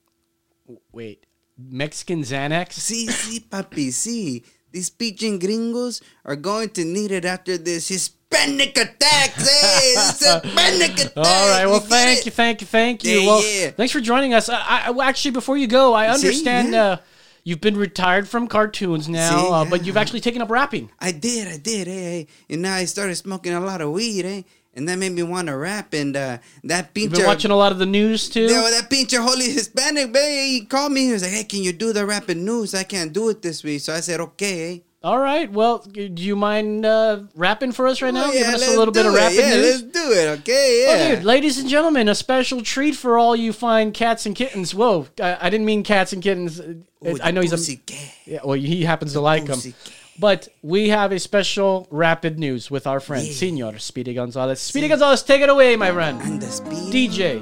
[SPEAKER 1] Wait, Mexican Xanax?
[SPEAKER 3] See, see, papi, see. These pinche gringos are going to need it after this Hispanic attacks, eh? This Hispanic attack.
[SPEAKER 1] All right. Well,
[SPEAKER 3] get
[SPEAKER 1] thank you, thank you, thank you.
[SPEAKER 3] Yeah,
[SPEAKER 1] well,
[SPEAKER 3] yeah.
[SPEAKER 1] thanks for joining us. I, I actually, before you go, I
[SPEAKER 3] See,
[SPEAKER 1] understand
[SPEAKER 3] yeah.
[SPEAKER 1] uh, you've been retired from cartoons now,
[SPEAKER 3] See,
[SPEAKER 1] uh, but you've actually taken up rapping.
[SPEAKER 3] I did, I did, eh? eh. And now I started smoking a lot of weed, eh? And that made me want to rap. And uh, that pinche.
[SPEAKER 1] You've been watching a lot of the news too.
[SPEAKER 3] Yeah, well, that pinche holy Hispanic, man, he called me. He was like, hey, can you do the rapping news? I can't do it this week. So I said, okay, eh?
[SPEAKER 1] All right. Well, do you mind uh, rapping for us right now?
[SPEAKER 3] Oh, yeah,
[SPEAKER 1] Giving us a little bit of
[SPEAKER 3] it.
[SPEAKER 1] rapping
[SPEAKER 3] Yeah,
[SPEAKER 1] news.
[SPEAKER 3] let's do it, okay?
[SPEAKER 1] Oh,
[SPEAKER 3] Yeah.
[SPEAKER 1] dude, ladies and gentlemen, a special treat for all you fine cats and kittens. Whoa, I, I didn't mean cats and kittens.
[SPEAKER 3] Ooh,
[SPEAKER 1] I know he's a.
[SPEAKER 3] pussycat.
[SPEAKER 1] Yeah, well, he happens to like them.
[SPEAKER 3] Pussycat.
[SPEAKER 1] But we have a special rapid news with our friend, Senor Speedy Gonzales. Speedy Gonzales, take it away, my friend.
[SPEAKER 3] And the speed.
[SPEAKER 1] DJ.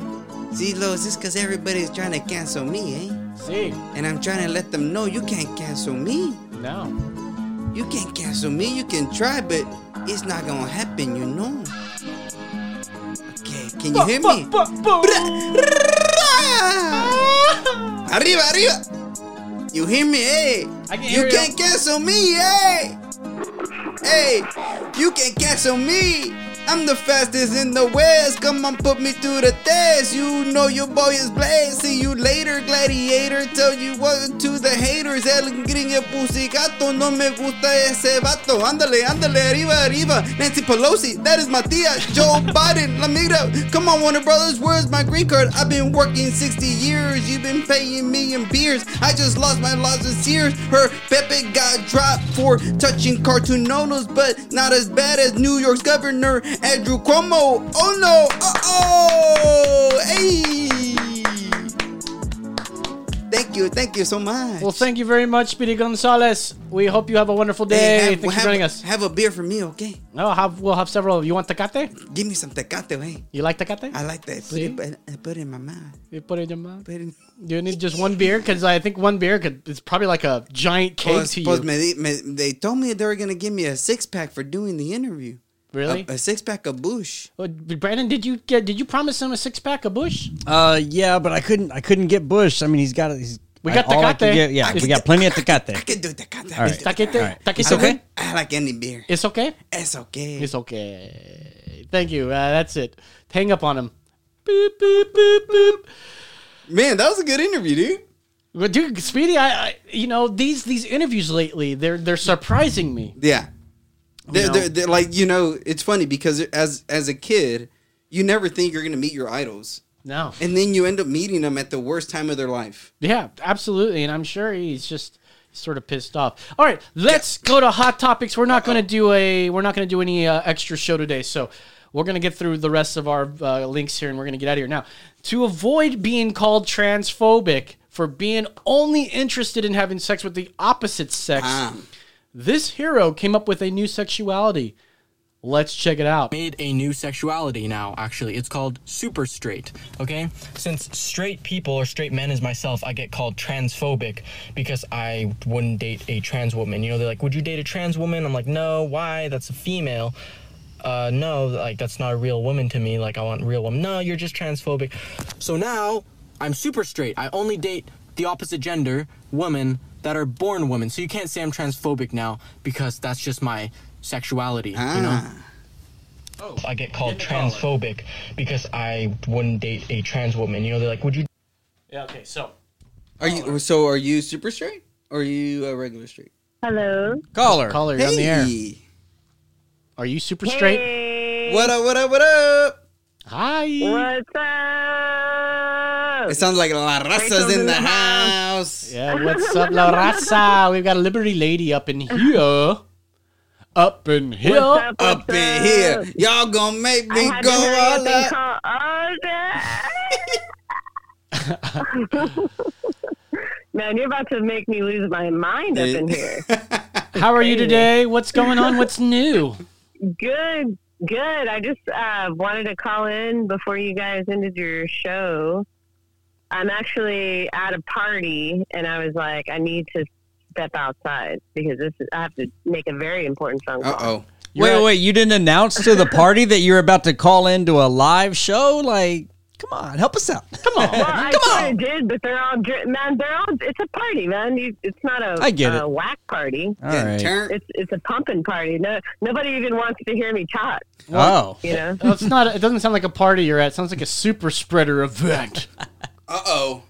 [SPEAKER 3] See, Los, it's because everybody's trying to cancel me, eh?
[SPEAKER 1] See,
[SPEAKER 3] And I'm trying to let them know you can't cancel me.
[SPEAKER 1] no.
[SPEAKER 3] You can't cancel me. You can try, but it's not gonna happen, you know. Okay, can you hear me? Arriba, arriba. You hear me? Hey.
[SPEAKER 1] I can
[SPEAKER 3] you
[SPEAKER 1] you.
[SPEAKER 3] can't cancel me, hey. Hey, you can't cancel me. I'm the fastest in the west. Come on, put me through the test. You know your boy is blessed. See you later, gladiator. Tell you what to the haters. El gringo pusicato. No me gusta ese vato. Ándale, ándale, arriba, arriba. Nancy Pelosi, that is my tia. Joe Biden, la migra. Come on, Warner Brothers, where's my green card? I've been working 60 years. You've been paying me in beers. I just lost my of tears. Her Pepe got dropped for touching cartoon nonos, but not as bad as New York's governor, Andrew Cuomo. Oh no! Uh oh! Hey! Thank you, thank you so much.
[SPEAKER 1] Well, thank you very much, Speedy Gonzales. We hope you have a wonderful day.
[SPEAKER 3] Hey, have,
[SPEAKER 1] Thanks for
[SPEAKER 3] have-
[SPEAKER 1] joining us.
[SPEAKER 3] Have a beer for me, okay?
[SPEAKER 1] No, have, we'll have several. You want tecate?
[SPEAKER 3] Give me some tecate, hey.
[SPEAKER 1] You like tecate?
[SPEAKER 3] I like that. Put
[SPEAKER 1] See?
[SPEAKER 3] it, put it- put it in my mouth.
[SPEAKER 1] You put it in your mouth.
[SPEAKER 3] Put it.
[SPEAKER 1] Do you need just one beer? Because I think one beer could. It's probably like a giant cake
[SPEAKER 3] Pues,
[SPEAKER 1] to you.
[SPEAKER 3] me, me, they told me they were gonna give me a six pack for doing the interview.
[SPEAKER 1] Really?
[SPEAKER 3] A, a six pack of Busch.
[SPEAKER 1] Uh, Brandon, did you get? Did you promise him a six pack of Busch?
[SPEAKER 4] Uh, yeah, but I couldn't. I couldn't get Busch. I mean, he's got. He's,
[SPEAKER 1] We got
[SPEAKER 4] all I could
[SPEAKER 1] Tecate.
[SPEAKER 4] get- Yeah,
[SPEAKER 3] I
[SPEAKER 4] we got plenty of tecate.
[SPEAKER 3] I can do tecate.
[SPEAKER 4] All right.
[SPEAKER 1] Taquete?
[SPEAKER 4] All right.
[SPEAKER 1] Taquete
[SPEAKER 4] It's okay?
[SPEAKER 3] I like any beer.
[SPEAKER 1] It's okay.
[SPEAKER 3] It's okay.
[SPEAKER 1] It's okay. Thank you. Uh, that's it. Hang up on him. Boop, boop, boop, boop.
[SPEAKER 3] Man, that was a good interview, dude.
[SPEAKER 1] But dude, Speedy, I, I, you know these these interviews lately, they're they're surprising me.
[SPEAKER 3] Yeah. They're,
[SPEAKER 1] know?
[SPEAKER 3] they're, they're like, you know, it's funny because as as a kid, you never think you're going to meet your idols.
[SPEAKER 1] No.
[SPEAKER 3] And then you end up meeting them at the worst time of their life.
[SPEAKER 1] Yeah, absolutely. And I'm sure he's just sort of pissed off. All right, let's go to hot topics. We're not going to do a we're not going to do any uh, extra show today. So we're going to get through the rest of our uh, links here and we're going to get out of here. Now, to avoid being called transphobic for being only interested in having sex with the opposite sex,
[SPEAKER 3] Ah.
[SPEAKER 1] This hero came up with a new sexuality. Let's check it out.
[SPEAKER 5] made a new sexuality now actually. It's called super straight okay? Since straight people or straight men as myself i get called transphobic because i wouldn't date a trans woman. You know they're like would you date a trans woman? I'm like no. Why? That's a female. Uh no like that's not a real woman to me. Like i want real woman. No you're just transphobic. So now i'm super straight. I only date the opposite gender women that are born women so you can't say i'm transphobic now because that's just my sexuality you know
[SPEAKER 3] Ah.
[SPEAKER 5] I get called transphobic because I wouldn't date a trans woman. You know, they're like, would you
[SPEAKER 1] Yeah, okay, so
[SPEAKER 3] Are you so are you super straight? Or are you a regular straight?
[SPEAKER 6] Hello.
[SPEAKER 4] Caller.
[SPEAKER 1] caller, you're on the air. Are you super straight?
[SPEAKER 3] What up, what up, what up?
[SPEAKER 1] Hi.
[SPEAKER 6] What's up?
[SPEAKER 3] It sounds like La Raza's
[SPEAKER 6] Rachel's
[SPEAKER 3] in
[SPEAKER 6] in
[SPEAKER 3] the
[SPEAKER 6] the
[SPEAKER 3] house.
[SPEAKER 1] Yeah, what's up, La Raza? We've got a Liberty Lady up in here. Up in here.
[SPEAKER 6] What's up?
[SPEAKER 3] Up in
[SPEAKER 6] up?
[SPEAKER 3] here. Y'all gonna make me
[SPEAKER 6] haven't
[SPEAKER 3] go all
[SPEAKER 6] anything
[SPEAKER 3] out.
[SPEAKER 6] called all day. Man, you're about to make me lose my mind up in here.
[SPEAKER 1] How are you today? What's going on? What's new?
[SPEAKER 6] Good, good. I just uh, wanted to call in before you guys ended your show. I'm actually at a party, and I was like, I need to step outside because this is. I have to make a very important phone call.
[SPEAKER 3] Uh oh.
[SPEAKER 4] Wait,
[SPEAKER 1] You're
[SPEAKER 4] wait, you didn't announce to the party that you're about to call into a live show? Like, come on, help us out.
[SPEAKER 1] Come on.
[SPEAKER 6] Well, I
[SPEAKER 4] Come
[SPEAKER 6] sort
[SPEAKER 4] on.
[SPEAKER 6] of did, but they're all dri- man. They're all. It's a party, man. You, it's not a,
[SPEAKER 4] I get
[SPEAKER 6] a
[SPEAKER 4] it.
[SPEAKER 6] whack party.
[SPEAKER 4] All right.
[SPEAKER 3] Turn.
[SPEAKER 6] It's it's a pumping party. No, nobody even wants to hear me talk.
[SPEAKER 4] Oh.
[SPEAKER 6] You know.
[SPEAKER 1] Well, it's not. It doesn't sound like a party you're at. It sounds like a super spreader event.
[SPEAKER 3] Uh oh.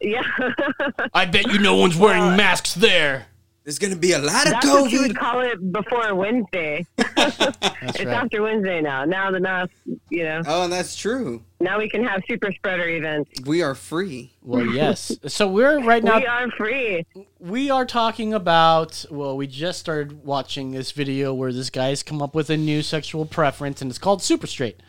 [SPEAKER 6] yeah.
[SPEAKER 1] I bet you no one's wearing masks there.
[SPEAKER 3] There's gonna be a lot of
[SPEAKER 6] That's what you would call it before Wednesday.
[SPEAKER 1] That's
[SPEAKER 6] it's
[SPEAKER 1] right.
[SPEAKER 6] after Wednesday now. Now the now you know.
[SPEAKER 3] Oh, and that's true.
[SPEAKER 6] Now we can have super spreader events.
[SPEAKER 3] We are free.
[SPEAKER 1] Well, yes. So we're right now.
[SPEAKER 6] we are free.
[SPEAKER 1] we are talking about well we just started watching this video where this guy's come up with a new sexual preference and it's called super straight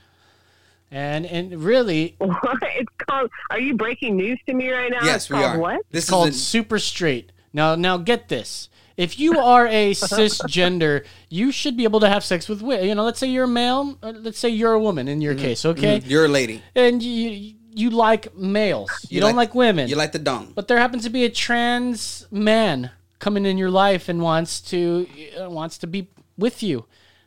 [SPEAKER 1] and and really
[SPEAKER 6] it's called. Are you breaking news to me right now?
[SPEAKER 3] Yes,
[SPEAKER 6] it's
[SPEAKER 3] we
[SPEAKER 6] called
[SPEAKER 3] are.
[SPEAKER 6] What?
[SPEAKER 3] This
[SPEAKER 1] it's called
[SPEAKER 3] is
[SPEAKER 1] super straight now now get this if you are a cisgender you should be able to have sex with you know let's say you're a male uh, let's say you're a woman in your case okay
[SPEAKER 3] a, you're a lady.
[SPEAKER 1] and you you like males you,
[SPEAKER 3] You
[SPEAKER 1] don't
[SPEAKER 3] like-
[SPEAKER 1] like women
[SPEAKER 3] You like the dong.
[SPEAKER 1] but there happens to be a trans man coming in your life and wants to uh, wants to be with you,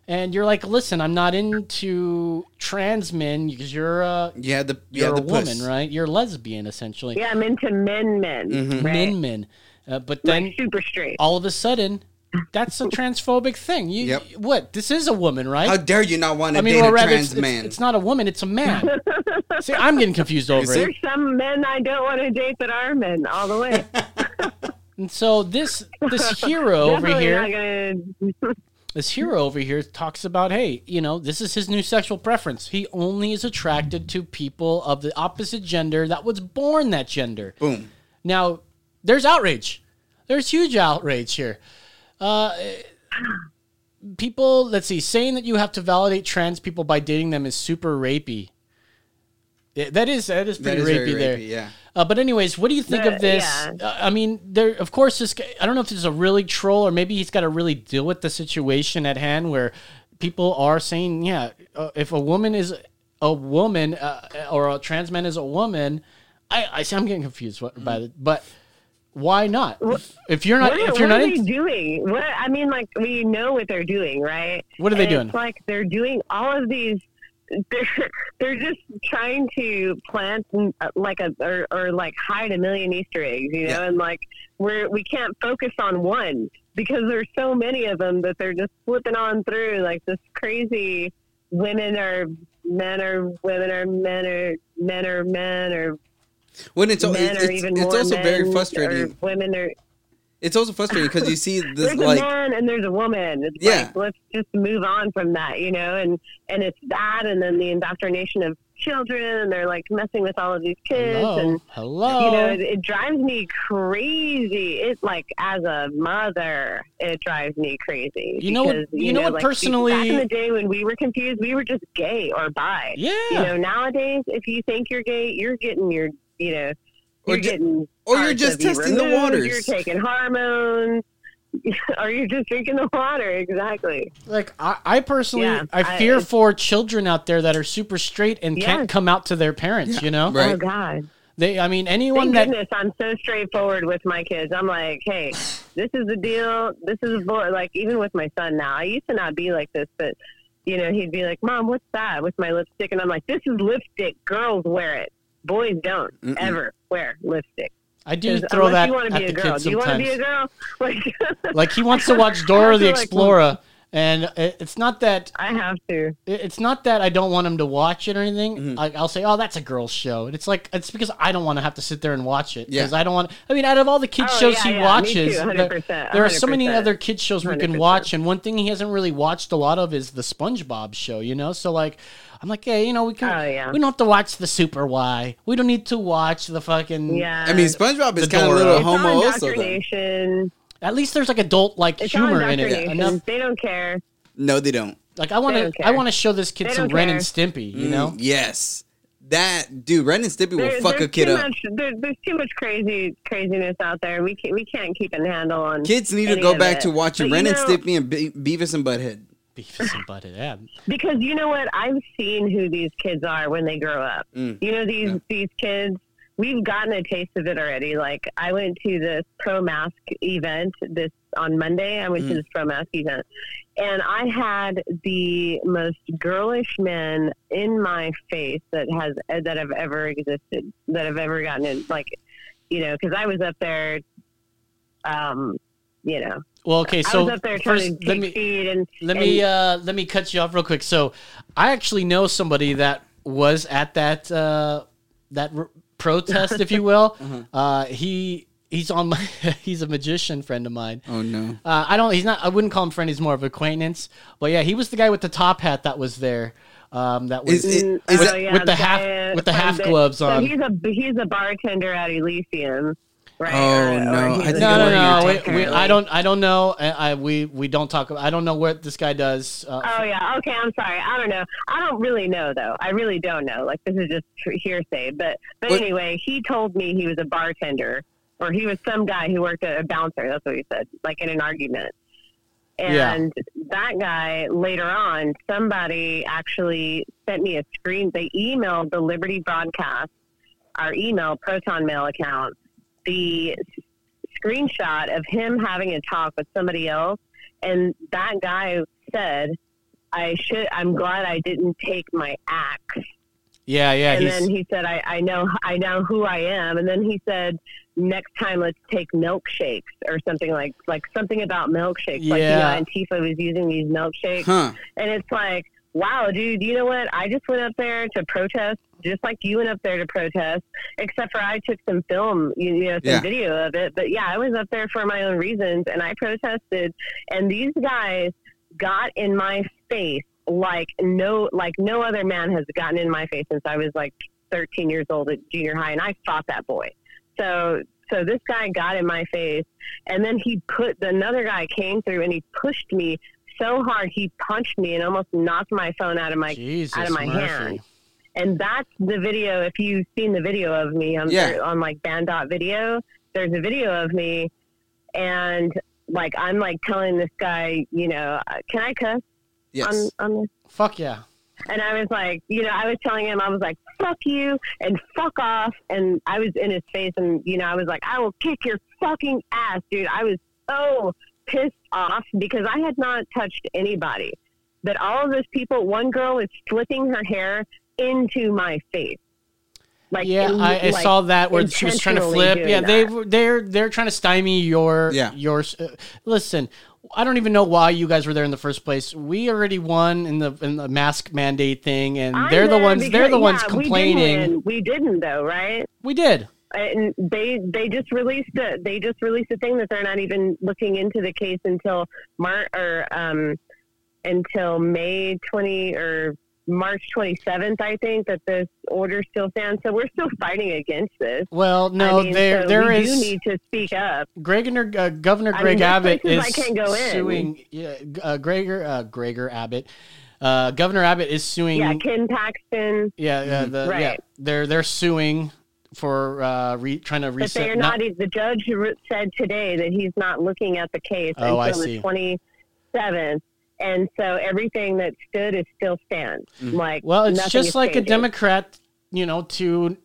[SPEAKER 1] and you're like, listen, I'm not into trans men because you're a
[SPEAKER 3] You had the you
[SPEAKER 1] you're
[SPEAKER 3] had
[SPEAKER 1] a
[SPEAKER 3] the
[SPEAKER 1] woman,
[SPEAKER 3] puss.
[SPEAKER 1] right? You're a lesbian essentially,
[SPEAKER 6] Yeah, I'm into men, men,
[SPEAKER 3] Mm-hmm.
[SPEAKER 6] right?
[SPEAKER 1] men men. Uh, but then
[SPEAKER 6] like super straight.
[SPEAKER 1] all of a sudden, that's a transphobic thing. You
[SPEAKER 3] Yep.
[SPEAKER 1] what? This is a woman, right?
[SPEAKER 3] How dare you not want to
[SPEAKER 1] I mean,
[SPEAKER 3] date
[SPEAKER 1] or
[SPEAKER 3] a trans
[SPEAKER 1] it's, it's,
[SPEAKER 3] man?
[SPEAKER 1] it's not a woman; it's a man. See, I'm getting confused over it.
[SPEAKER 6] There's some men I don't want to date that are men all the way.
[SPEAKER 1] And so this this hero over here,
[SPEAKER 6] gonna.
[SPEAKER 1] This hero over here talks about, hey, you know, this is his new sexual preference. He only is attracted to people of the opposite gender that was born that gender.
[SPEAKER 3] Boom.
[SPEAKER 1] Now, there's outrage. There's huge outrage here. Uh, people, let's see, saying that you have to validate trans people by dating them is super rapey. That is that is pretty
[SPEAKER 3] is
[SPEAKER 1] rapey
[SPEAKER 3] very
[SPEAKER 1] there.
[SPEAKER 3] yeah.
[SPEAKER 1] Uh, but anyways, what do you think
[SPEAKER 6] The-
[SPEAKER 1] of this?
[SPEAKER 6] yeah.
[SPEAKER 1] Uh, I mean, there. Of course, this. Guy, I don't know if this is a really troll or maybe he's got to really deal with the situation at hand where people are saying, yeah, uh, if a woman is a woman uh, or a trans man is a woman, I, I see. I'm getting confused what- by it, but why not? If you're not,
[SPEAKER 6] What,
[SPEAKER 1] if you're
[SPEAKER 6] what
[SPEAKER 1] not,
[SPEAKER 6] are they
[SPEAKER 1] in,
[SPEAKER 6] doing? What I mean, like we know what they're doing, right?
[SPEAKER 1] What are they
[SPEAKER 6] And
[SPEAKER 1] doing?
[SPEAKER 6] It's like they're doing all of these. They're they're just trying to plant uh, like a or, or like hide a million Easter eggs, you know,
[SPEAKER 3] Yeah.
[SPEAKER 6] and like we're we can't focus on one because there's so many of them that they're just flipping on through like this crazy. Women are men are women are men are men are men or
[SPEAKER 3] When it's
[SPEAKER 6] men
[SPEAKER 3] it's,
[SPEAKER 6] are
[SPEAKER 3] it's,
[SPEAKER 6] even
[SPEAKER 3] it's
[SPEAKER 6] more
[SPEAKER 3] also very frustrating.
[SPEAKER 6] Women are
[SPEAKER 3] It's also frustrating because you see this
[SPEAKER 6] there's
[SPEAKER 3] like
[SPEAKER 6] a man and there's a woman. It's
[SPEAKER 3] Yeah.
[SPEAKER 6] like let's just move on from that, you know, and and it's that and then the indoctrination of children and they're like messing with all of these kids
[SPEAKER 1] hello,
[SPEAKER 6] and
[SPEAKER 1] hello.
[SPEAKER 6] you know, it, it drives me crazy. It like as a mother, it drives me crazy.
[SPEAKER 1] You know what-
[SPEAKER 6] because,
[SPEAKER 1] you know what
[SPEAKER 6] like,
[SPEAKER 1] personally-
[SPEAKER 6] back in the day when we were confused, we were just gay or bi.
[SPEAKER 1] yeah,
[SPEAKER 6] You know, nowadays if you think you're gay, you're getting your you know
[SPEAKER 3] Or
[SPEAKER 6] you're
[SPEAKER 3] ju-
[SPEAKER 6] getting
[SPEAKER 3] or you're just
[SPEAKER 6] of you
[SPEAKER 3] testing the
[SPEAKER 6] removed,
[SPEAKER 3] waters.
[SPEAKER 6] You're taking hormones. Are you're just drinking the water. Exactly.
[SPEAKER 1] like I, I personally,
[SPEAKER 6] Yeah,
[SPEAKER 1] I
[SPEAKER 6] I-
[SPEAKER 1] fear
[SPEAKER 6] it's-
[SPEAKER 1] for children out there that are super straight and can't come out to their parents. You know,
[SPEAKER 3] Right.
[SPEAKER 6] Oh God.
[SPEAKER 1] they. I mean, anyone
[SPEAKER 6] Thank
[SPEAKER 1] that
[SPEAKER 6] goodness I'm so straightforward with my kids. I'm like, hey, this is the deal. This is a boy. Like even with my son now, I used to not be like this, but you know, he'd be like, "Mom, what's that?" with my lipstick, and I'm like, "This is lipstick. Girls wear it. Boys don't
[SPEAKER 3] Mm-mm.
[SPEAKER 6] ever wear lipstick."
[SPEAKER 1] I do throw that
[SPEAKER 6] you want
[SPEAKER 1] at
[SPEAKER 6] to be
[SPEAKER 1] the
[SPEAKER 6] a girl.
[SPEAKER 1] kids
[SPEAKER 6] Do you want to
[SPEAKER 1] sometimes.
[SPEAKER 6] be a girl? Like,
[SPEAKER 1] like he wants to watch Dora the
[SPEAKER 6] feel like-
[SPEAKER 1] Explorer, and it's not that
[SPEAKER 6] I have to.
[SPEAKER 1] it's not that I don't want him to watch it or anything.
[SPEAKER 3] Mm-hmm.
[SPEAKER 1] I, I'll say, "Oh, that's a girl's show." And it's like it's because I don't want to have to sit there and watch it
[SPEAKER 3] Yeah.
[SPEAKER 1] because I don't want. I mean, out of all the kids
[SPEAKER 6] Oh,
[SPEAKER 1] shows
[SPEAKER 6] yeah,
[SPEAKER 1] he
[SPEAKER 6] yeah,
[SPEAKER 1] watches,
[SPEAKER 6] too,
[SPEAKER 1] there, there are so many other kids shows we can
[SPEAKER 6] 100%.
[SPEAKER 1] watch, and one thing he hasn't really watched a lot of is the SpongeBob show. You know, so like. I'm like, hey, you know, we can.
[SPEAKER 6] Oh, yeah.
[SPEAKER 1] We don't have to watch the Super Y. We don't need to watch the fucking.
[SPEAKER 6] Yeah.
[SPEAKER 3] I mean, SpongeBob is kind of a little
[SPEAKER 6] it's
[SPEAKER 3] homo also. Though.
[SPEAKER 1] At least there's like adult like
[SPEAKER 6] It's
[SPEAKER 1] humor in it. Enough.
[SPEAKER 6] They don't care.
[SPEAKER 3] No, they don't.
[SPEAKER 1] Like I want to. I want to show this kid some
[SPEAKER 6] don't
[SPEAKER 1] Ren and Stimpy. You know.
[SPEAKER 3] Mm, yes, that dude, Ren and Stimpy will
[SPEAKER 6] There-
[SPEAKER 3] fuck a kid
[SPEAKER 6] too
[SPEAKER 3] up.
[SPEAKER 6] Much, there, there's too much crazy craziness out there. We can't we can't keep a handle on.
[SPEAKER 3] Kids need to go back
[SPEAKER 6] it.
[SPEAKER 3] to watching
[SPEAKER 6] But
[SPEAKER 3] Ren
[SPEAKER 6] you
[SPEAKER 3] and Stimpy and Be- Beavis and Butthead.
[SPEAKER 1] Beavis and Butthead. Yeah.
[SPEAKER 6] because you know what I've seen who these kids are when they grow up.
[SPEAKER 3] Mm.
[SPEAKER 6] You know these
[SPEAKER 3] Yeah.
[SPEAKER 6] these kids. We've gotten a taste of it already. Like I went to this pro mask event this on Monday. I went to
[SPEAKER 3] Mm.
[SPEAKER 6] this pro mask event, and I had the most girlish men in my face that has that have ever existed. That have ever gotten in. Like, you know, because I was up there. Um, you know,
[SPEAKER 1] Well, okay. So
[SPEAKER 6] was up there
[SPEAKER 1] first, let me
[SPEAKER 6] and
[SPEAKER 1] let me uh, let me cut you off real quick. So I actually know somebody that was at that uh, that r- protest, if you will. uh, he he's on my he's a magician friend of mine.
[SPEAKER 3] Oh no.
[SPEAKER 1] Uh, I don't. He's not. I wouldn't call him friend. He's more of acquaintance. But yeah, he was the guy with the top hat that was there. Um, that was
[SPEAKER 3] Is it- is
[SPEAKER 6] oh, yeah,
[SPEAKER 1] with the half-
[SPEAKER 6] uh,
[SPEAKER 1] with the half gloves
[SPEAKER 6] so
[SPEAKER 1] on.
[SPEAKER 6] he's a he's a bartender at Elysium, right?
[SPEAKER 3] Oh,
[SPEAKER 6] Or- or
[SPEAKER 3] no,
[SPEAKER 6] he's
[SPEAKER 3] I
[SPEAKER 6] a
[SPEAKER 3] think
[SPEAKER 1] no,
[SPEAKER 3] I
[SPEAKER 1] no, no.
[SPEAKER 3] who
[SPEAKER 1] We, we,
[SPEAKER 6] about.
[SPEAKER 1] I don't. I don't know. I, I we we don't talk. I don't know what this guy does. Uh,
[SPEAKER 6] Oh yeah, okay. I'm sorry. I don't know. I don't really know though. I really don't know. Like this is just hearsay. But but
[SPEAKER 3] What-
[SPEAKER 6] anyway, he told me he was a bartender, or he was some guy who worked at a bouncer. That's what he said. Like in an argument.
[SPEAKER 1] Yeah.
[SPEAKER 6] And that guy later on, somebody actually sent me a screen. They emailed the Liberty broadcast, our email Proton Mail account, the screenshot of him having a talk with somebody else, and that guy said, "I should. I'm glad I didn't take my axe."
[SPEAKER 1] Yeah, yeah.
[SPEAKER 6] and then he said, I, "I know, I know who I am." And then he said, "Next time, let's take milkshakes or something like like something about milkshakes." Like you know,
[SPEAKER 1] Yeah.
[SPEAKER 6] Antifa was using these milkshakes,
[SPEAKER 3] Huh.
[SPEAKER 6] and it's like, wow, dude, you know what? I just went up there to protest, just like you went up there to protest, except for I took some film, you, know, some
[SPEAKER 3] Yeah.
[SPEAKER 6] video of it. But yeah, I was up there for my own reasons, and I protested. And these guys got in my face like no, like no other man has gotten in my face since I was like 13 years old at junior high, and I fought that boy. So. So this guy got in my face, and then he put another guy came through and he pushed me so hard he punched me and almost knocked my phone out of my
[SPEAKER 1] Jesus
[SPEAKER 6] out of my
[SPEAKER 1] Murphy.
[SPEAKER 6] hand. And that's the video. If you've seen the video of me on
[SPEAKER 3] Yeah.
[SPEAKER 6] on like Banned.video, there's a video of me, and like I'm like telling this guy, you know, uh, can I cuss
[SPEAKER 3] Yes.
[SPEAKER 6] on on this?
[SPEAKER 1] Fuck yeah.
[SPEAKER 6] And I was like, you know, I was telling him, I was like, fuck you and fuck off. And I was in his face and, you know, I was like, I will kick your fucking ass, dude. I was so pissed off because I had not touched anybody. But all of those people, one girl was flipping her hair into my face. Like,
[SPEAKER 1] Yeah,
[SPEAKER 6] in-
[SPEAKER 1] I, I
[SPEAKER 6] like,
[SPEAKER 1] saw that where she was trying to flip. Yeah, they
[SPEAKER 6] that.
[SPEAKER 1] were they're they're trying to stymie your
[SPEAKER 3] Yeah.
[SPEAKER 1] your. Uh, listen, I don't even know why you guys were there in the first place. We already won in the in the mask mandate thing, and
[SPEAKER 6] I'm
[SPEAKER 1] they're the
[SPEAKER 6] there
[SPEAKER 1] ones they're
[SPEAKER 6] because-
[SPEAKER 1] the ones
[SPEAKER 6] yeah, we didn't
[SPEAKER 1] complaining.
[SPEAKER 6] We didn't, though, right?
[SPEAKER 1] We did.
[SPEAKER 6] And they they just released a they just released a thing that they're not even looking into the case until Mar or um until May twenty or March twenty seventh. I think that this order still stands. So we're still fighting against this.
[SPEAKER 1] Well, no,
[SPEAKER 6] I mean,
[SPEAKER 1] there
[SPEAKER 6] so
[SPEAKER 1] there is
[SPEAKER 6] need to speak up.
[SPEAKER 1] Gregor, uh, Governor
[SPEAKER 6] I
[SPEAKER 1] Greg
[SPEAKER 6] mean,
[SPEAKER 1] Abbott is
[SPEAKER 6] I can't go in.
[SPEAKER 1] suing. Yeah, uh, Gregor uh, Gregor Abbott. Uh, Governor Abbott is suing.
[SPEAKER 6] Yeah, Ken Paxton.
[SPEAKER 1] Yeah, yeah, the, yeah. They're they're suing for uh, re, trying to
[SPEAKER 6] But
[SPEAKER 1] reset.
[SPEAKER 6] they are not. e, The judge re- said today that he's not looking at the case
[SPEAKER 1] Oh, I
[SPEAKER 6] until
[SPEAKER 1] see.
[SPEAKER 6] the twenty seventh, and so everything that stood is still stands. Like,
[SPEAKER 1] Well, it's
[SPEAKER 6] nothing
[SPEAKER 1] just
[SPEAKER 6] is
[SPEAKER 1] like a. Democrat, you know, to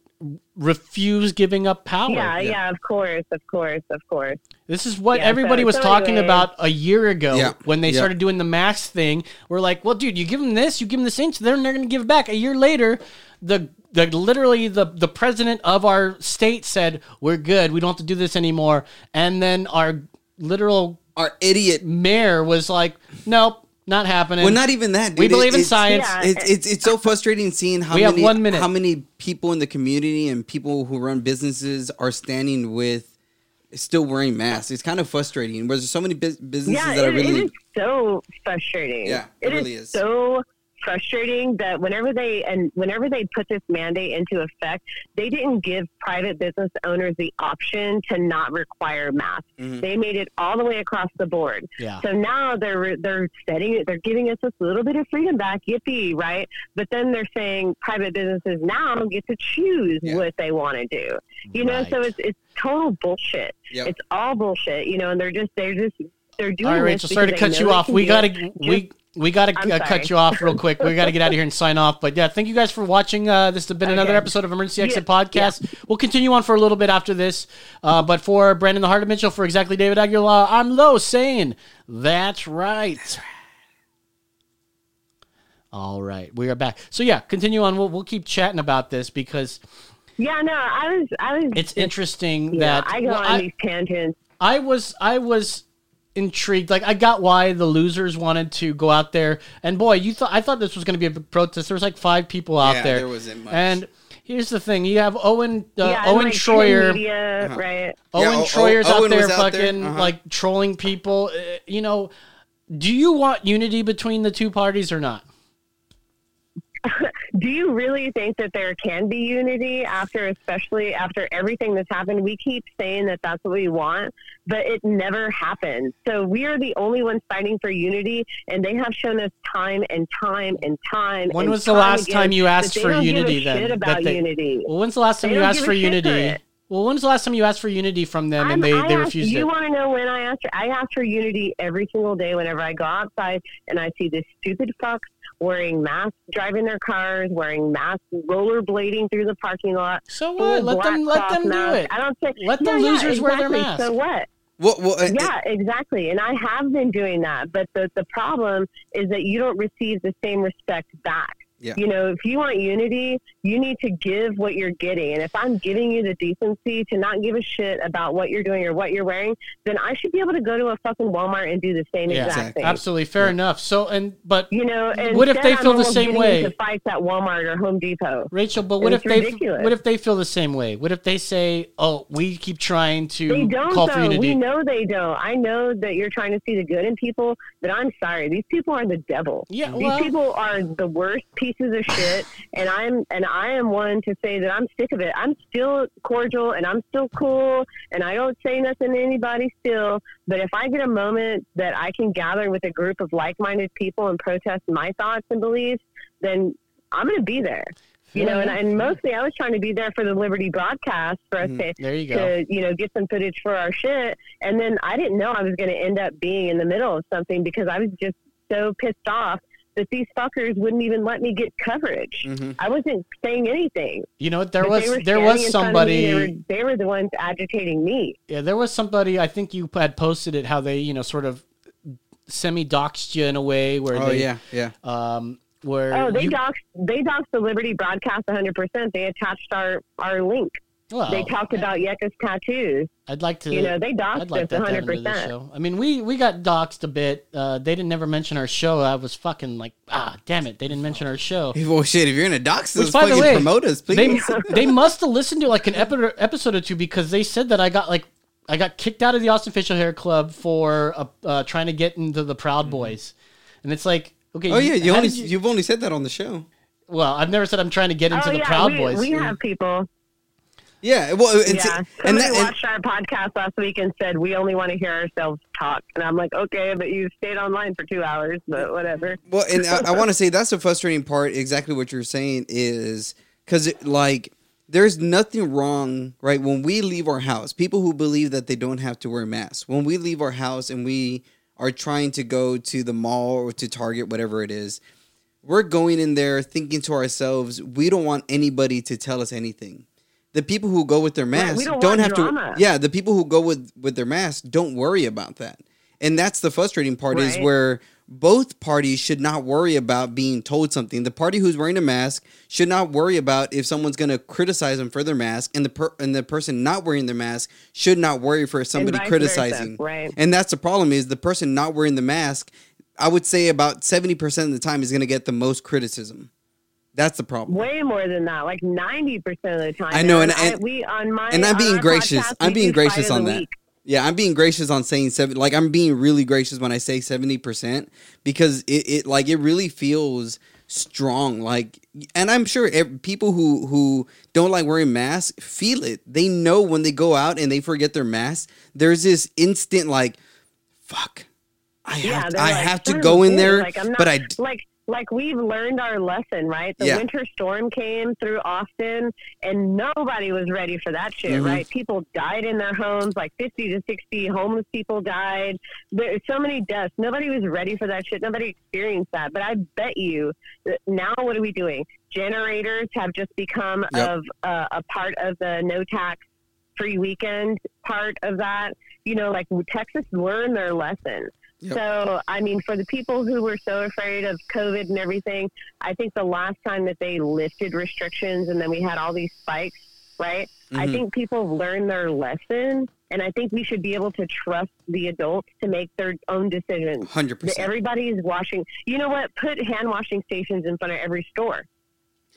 [SPEAKER 1] refuse giving up power.
[SPEAKER 6] Yeah, yeah, of course, of course, of course.
[SPEAKER 1] This is what
[SPEAKER 6] Yeah,
[SPEAKER 1] everybody
[SPEAKER 6] so-
[SPEAKER 1] was
[SPEAKER 6] so
[SPEAKER 1] talking
[SPEAKER 6] anyway-
[SPEAKER 1] about a year ago
[SPEAKER 3] Yeah,
[SPEAKER 1] when they
[SPEAKER 3] yeah.
[SPEAKER 1] started doing the mask thing. We're like, well, dude, you give them this, you give them this inch, then they're going to give it back. A year later, the the literally the the president of our state said we're good, we don't have to do this anymore, and then our literal
[SPEAKER 3] Our idiot.
[SPEAKER 1] mayor was like, nope, not happening.
[SPEAKER 3] Well, not even that. Dude.
[SPEAKER 1] we
[SPEAKER 3] It-
[SPEAKER 1] believe in
[SPEAKER 3] it's-
[SPEAKER 1] science.
[SPEAKER 6] Yeah.
[SPEAKER 3] It's, it's it's so frustrating seeing how
[SPEAKER 1] We have
[SPEAKER 3] many
[SPEAKER 1] one minute.
[SPEAKER 3] how many people in the community and people who run businesses are standing with still wearing masks. It's kind of frustrating. Where there's so many businesses
[SPEAKER 6] Yeah,
[SPEAKER 3] that are really
[SPEAKER 6] it is so frustrating.
[SPEAKER 3] Yeah, it
[SPEAKER 6] it is
[SPEAKER 3] really is.
[SPEAKER 6] so frustrating that whenever they and whenever they put this mandate into effect, they didn't give private business owners the option to not require masks.
[SPEAKER 3] Mhm.
[SPEAKER 6] They made it all the way across the board.
[SPEAKER 1] yeah.
[SPEAKER 6] So now they're they're setting it. They're giving us this little bit of freedom back, yippee, right? But then they're saying private businesses now get to choose
[SPEAKER 3] Yeah.
[SPEAKER 6] what they want to do. You know, so it's it's total bullshit.
[SPEAKER 3] Yep.
[SPEAKER 6] It's all bullshit. You know, and they're just they're just they're doing.
[SPEAKER 1] All right, Rachel, sorry to cut you off. We gotta we we gotta uh, cut you off real quick. We gotta get out of here and sign off. But yeah, thank you guys for watching. Uh, this has been another
[SPEAKER 6] Okay.
[SPEAKER 1] episode of Emergency Exit
[SPEAKER 6] Yeah,
[SPEAKER 1] Podcast. We'll continue on for a little bit after this. Uh, but for Brandon the Heart of Mitchell, for exactly David Aguilar, I'm Low saying that's right. That's right. All right, we are back. So yeah, continue on. We'll we'll keep chatting about this because
[SPEAKER 6] Yeah, no, I was I was.
[SPEAKER 1] it's interesting
[SPEAKER 6] yeah,
[SPEAKER 1] that
[SPEAKER 6] I go
[SPEAKER 1] well,
[SPEAKER 6] on
[SPEAKER 1] I-
[SPEAKER 6] these tangents.
[SPEAKER 1] I was I was intrigued. Like I got why the losers wanted to go out there. And boy, you thought I thought this was going to be a big protest. There was like five people out
[SPEAKER 3] Yeah,
[SPEAKER 1] there.
[SPEAKER 3] there wasn't much.
[SPEAKER 1] And here's the thing: you have Owen uh,
[SPEAKER 6] yeah,
[SPEAKER 1] Owen
[SPEAKER 6] like,
[SPEAKER 1] Shroyer.
[SPEAKER 6] Media,
[SPEAKER 3] Uh-huh.
[SPEAKER 6] right?
[SPEAKER 1] Owen
[SPEAKER 3] Yeah, O- O-
[SPEAKER 1] Shroyer's out
[SPEAKER 3] Owen
[SPEAKER 1] there
[SPEAKER 3] was out there,
[SPEAKER 1] fucking
[SPEAKER 3] uh-huh.
[SPEAKER 1] like trolling people. Uh, you know, do you want unity between the two parties or not?
[SPEAKER 6] Do you really think that there can be unity after, especially after everything that's happened? We keep saying that that's what we want, but it never happens. So we are the only ones fighting for unity, and they have shown us time and time and time.
[SPEAKER 1] When
[SPEAKER 6] and
[SPEAKER 1] was the
[SPEAKER 6] time
[SPEAKER 1] last
[SPEAKER 6] again
[SPEAKER 1] time you asked for
[SPEAKER 6] don't give a
[SPEAKER 1] unity? Then
[SPEAKER 6] about
[SPEAKER 1] they-
[SPEAKER 6] unity.
[SPEAKER 1] Well, when's the last time you asked for
[SPEAKER 6] for
[SPEAKER 1] unity?
[SPEAKER 6] it.
[SPEAKER 1] Well, when's the last time you asked for unity from them and
[SPEAKER 6] I'm-
[SPEAKER 1] they,
[SPEAKER 6] I
[SPEAKER 1] they refused
[SPEAKER 6] you
[SPEAKER 1] it?
[SPEAKER 6] want to know when I ask? I ask for unity every single day whenever I go outside and I see this stupid fucks wearing masks, driving their cars, wearing masks, rollerblading through the parking lot.
[SPEAKER 1] So what? Let them let
[SPEAKER 6] cloth
[SPEAKER 1] them do it.
[SPEAKER 6] I don't say
[SPEAKER 1] Let the
[SPEAKER 6] Yeah, yeah,
[SPEAKER 1] losers wear their masks.
[SPEAKER 6] So what?
[SPEAKER 3] Well, well, uh,
[SPEAKER 6] Yeah, exactly. And I have been doing that, but the the problem is that you don't receive the same respect back.
[SPEAKER 3] Yeah.
[SPEAKER 6] You know, if you want unity, you need to give what you're getting. And if I'm giving you the decency to not give a shit about what you're doing or what you're wearing, then I should be able to go to a fucking Walmart and do the same
[SPEAKER 1] Yeah,
[SPEAKER 6] exact thing.
[SPEAKER 1] Absolutely, fair enough. So and but
[SPEAKER 6] You know, and
[SPEAKER 1] What if they feel
[SPEAKER 6] I'm
[SPEAKER 1] the same way?
[SPEAKER 6] into fights at Walmart or Home Depot.
[SPEAKER 1] Rachel, but what
[SPEAKER 6] It's
[SPEAKER 1] if they
[SPEAKER 6] ridiculous.
[SPEAKER 1] what if they feel the same way? What if they say, "Oh, we keep trying to
[SPEAKER 6] They don't,
[SPEAKER 1] call for
[SPEAKER 6] though.
[SPEAKER 1] unity"?
[SPEAKER 6] We know they don't. I know that you're trying to see the good in people, but I'm sorry. These people are the devil.
[SPEAKER 1] Yeah,
[SPEAKER 6] These
[SPEAKER 1] well-
[SPEAKER 6] people are the worst pieces of shit, and I'm and I am one to say that I'm sick of it. I'm still cordial and I'm still cool, and I don't say nothing to anybody still. But if I get a moment that I can gather with a group of like-minded people and protest my thoughts and beliefs, then I'm going to be there. You know, and, and mostly I was trying to be there for the Liberty broadcast for us mm-hmm. to
[SPEAKER 1] There you
[SPEAKER 6] to you know get some footage for our shit and then i didn't know i was going to end up being in the middle of something because i was just so pissed off that these fuckers wouldn't even let me get coverage i wasn't saying anything
[SPEAKER 1] You know, there
[SPEAKER 6] But
[SPEAKER 1] was there was
[SPEAKER 6] in front of me.
[SPEAKER 1] somebody.
[SPEAKER 6] they were, they were the ones agitating me
[SPEAKER 1] Yeah, there was somebody. I think you had posted it how they, you know, sort of semi doxed you in a way where
[SPEAKER 3] oh
[SPEAKER 1] they,
[SPEAKER 3] yeah, yeah.
[SPEAKER 1] um, where
[SPEAKER 6] oh they
[SPEAKER 1] you,
[SPEAKER 6] doxed they doxed the liberty broadcast 100% they attached our our link
[SPEAKER 1] well,
[SPEAKER 6] they talked about Yeka's tattoos
[SPEAKER 1] I'd like to,
[SPEAKER 6] you know they doxed
[SPEAKER 1] I'd like
[SPEAKER 6] us
[SPEAKER 1] that to happen to the
[SPEAKER 6] 100%
[SPEAKER 1] show. I mean, we we got doxed a bit. Uh, they didn't never mention our show. I was fucking like, ah, damn it, they didn't mention our show.
[SPEAKER 3] Well, shit. If you're in a dox,
[SPEAKER 1] Which,
[SPEAKER 3] us,
[SPEAKER 1] by the way,
[SPEAKER 3] promote us, please.
[SPEAKER 1] They they must have listened to like an epi- episode or two because they said that I got like I got kicked out of the Austin Facial Hair Club for uh, uh, trying to get into the Proud Boys, and it's like okay.
[SPEAKER 3] Mm-hmm. oh yeah, you only,
[SPEAKER 1] you...
[SPEAKER 3] you've only said that on the show.
[SPEAKER 1] well, I've never said I'm trying to get into
[SPEAKER 6] oh
[SPEAKER 1] the
[SPEAKER 6] yeah
[SPEAKER 1] Proud
[SPEAKER 6] we,
[SPEAKER 1] Boys.
[SPEAKER 6] we have people
[SPEAKER 3] Yeah, well, and,
[SPEAKER 6] Yeah,
[SPEAKER 3] and,
[SPEAKER 6] somebody
[SPEAKER 3] that, and
[SPEAKER 6] watched our podcast last week and said we only want to hear ourselves talk, and I'm like, okay, but you stayed online for two hours, but whatever.
[SPEAKER 3] Well, and I, I want to say that's the frustrating part. Exactly what you're saying is because, like, there's nothing wrong, right? When we leave our house, people who believe that they don't have to wear masks, when we leave our house and we are trying to go to the mall or to Target, whatever it is, we're going in there thinking to ourselves, we don't want anybody to tell us anything. The people who go with their
[SPEAKER 6] Right,
[SPEAKER 3] masks
[SPEAKER 6] we don't
[SPEAKER 3] don't, have
[SPEAKER 6] drama.
[SPEAKER 3] to. Yeah, the people who go with with their masks don't worry about that, and that's the frustrating part. Is where both parties should not worry about being told something. The party who's wearing a mask should not worry about if someone's going to criticize them for their mask, and the per- and the person not wearing their mask should not worry for somebody
[SPEAKER 6] vice versa,
[SPEAKER 3] criticizing.
[SPEAKER 6] right.
[SPEAKER 3] And that's the problem is the person not wearing the mask. I would say about seventy percent of the time is going to get the most criticism. That's the problem.
[SPEAKER 6] Way more than that, like ninety percent of the time.
[SPEAKER 3] I know, and-
[SPEAKER 6] I, we on my
[SPEAKER 3] and I'm being gracious.
[SPEAKER 6] podcast,
[SPEAKER 3] I'm being gracious on that.
[SPEAKER 6] week.
[SPEAKER 3] Yeah, I'm being gracious on saying seven. Like I'm being really gracious when I say seventy percent because it, it like it really feels strong. Like, and I'm sure people who who don't like wearing masks feel it. They know when they go out and they forget their mask. There's this instant like, fuck. I
[SPEAKER 6] Yeah,
[SPEAKER 3] have I
[SPEAKER 6] like,
[SPEAKER 3] have to go in there,
[SPEAKER 6] Like, I'm not,
[SPEAKER 3] but I
[SPEAKER 6] like like we've learned our lesson, right? The
[SPEAKER 3] Yeah.
[SPEAKER 6] winter storm came through Austin, and nobody was ready for that shit,
[SPEAKER 3] Mhm.
[SPEAKER 6] right? People died in their homes, like fifty to sixty homeless people died. There's so many deaths. Nobody was ready for that shit. Nobody experienced that. But I bet you that now, what are we doing? Generators have just become
[SPEAKER 3] Yep.
[SPEAKER 6] of uh, a part of the no tax free weekend part of that. You know, like Texas learned their lesson.
[SPEAKER 3] Yep.
[SPEAKER 6] So, I mean, for the people who were so afraid of COVID and everything, I think the last time that they lifted restrictions and then we had all these spikes, right? I
[SPEAKER 3] Mhm.
[SPEAKER 6] think people have learned their lesson. And I think we should be able to trust the adults to make their own decisions.
[SPEAKER 3] 100%.
[SPEAKER 6] everybody is washing. You know what? Put hand washing stations in front of every store.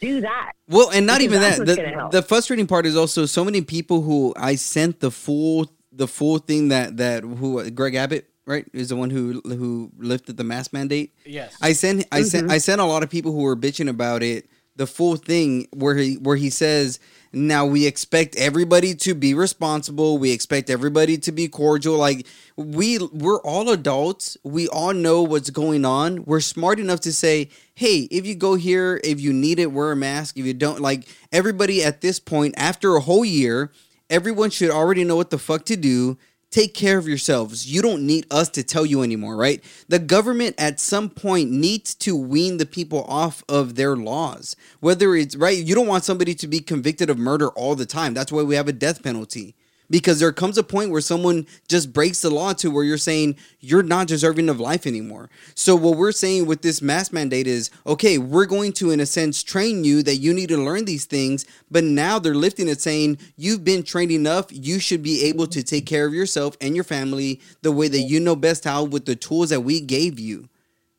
[SPEAKER 6] Do that.
[SPEAKER 3] Well, and not even that. The, the frustrating part is also so many people who I sent the full the full thing that that who Greg Abbott right is the one who who lifted the mask mandate.
[SPEAKER 1] yes.
[SPEAKER 3] I sent I
[SPEAKER 6] Mm-hmm.
[SPEAKER 3] sent I sent a lot of people who were bitching about it. The full thing where he where he says now we expect everybody to be responsible. We expect everybody to be cordial. Like we we're all adults. We all know what's going on. We're smart enough to say, hey, if you go here, if you need it, wear a mask. If you don't, like everybody at this point, after a whole year, everyone should already know what the fuck to do. Take care of yourselves. You don't need us to tell you anymore, right? The government at some point needs to wean the people off of their laws. Whether it's right, you don't want somebody to be convicted of murder all the time. That's why we have a death penalty. Because there comes a point where someone just breaks the law to where you're saying you're not deserving of life anymore. So what we're saying with this mask mandate is, okay, we're going to in a sense train you that you need to learn these things, but now they're lifting it saying you've been trained enough, you should be able to take care of yourself and your family the way that you know best how with the tools that we gave you.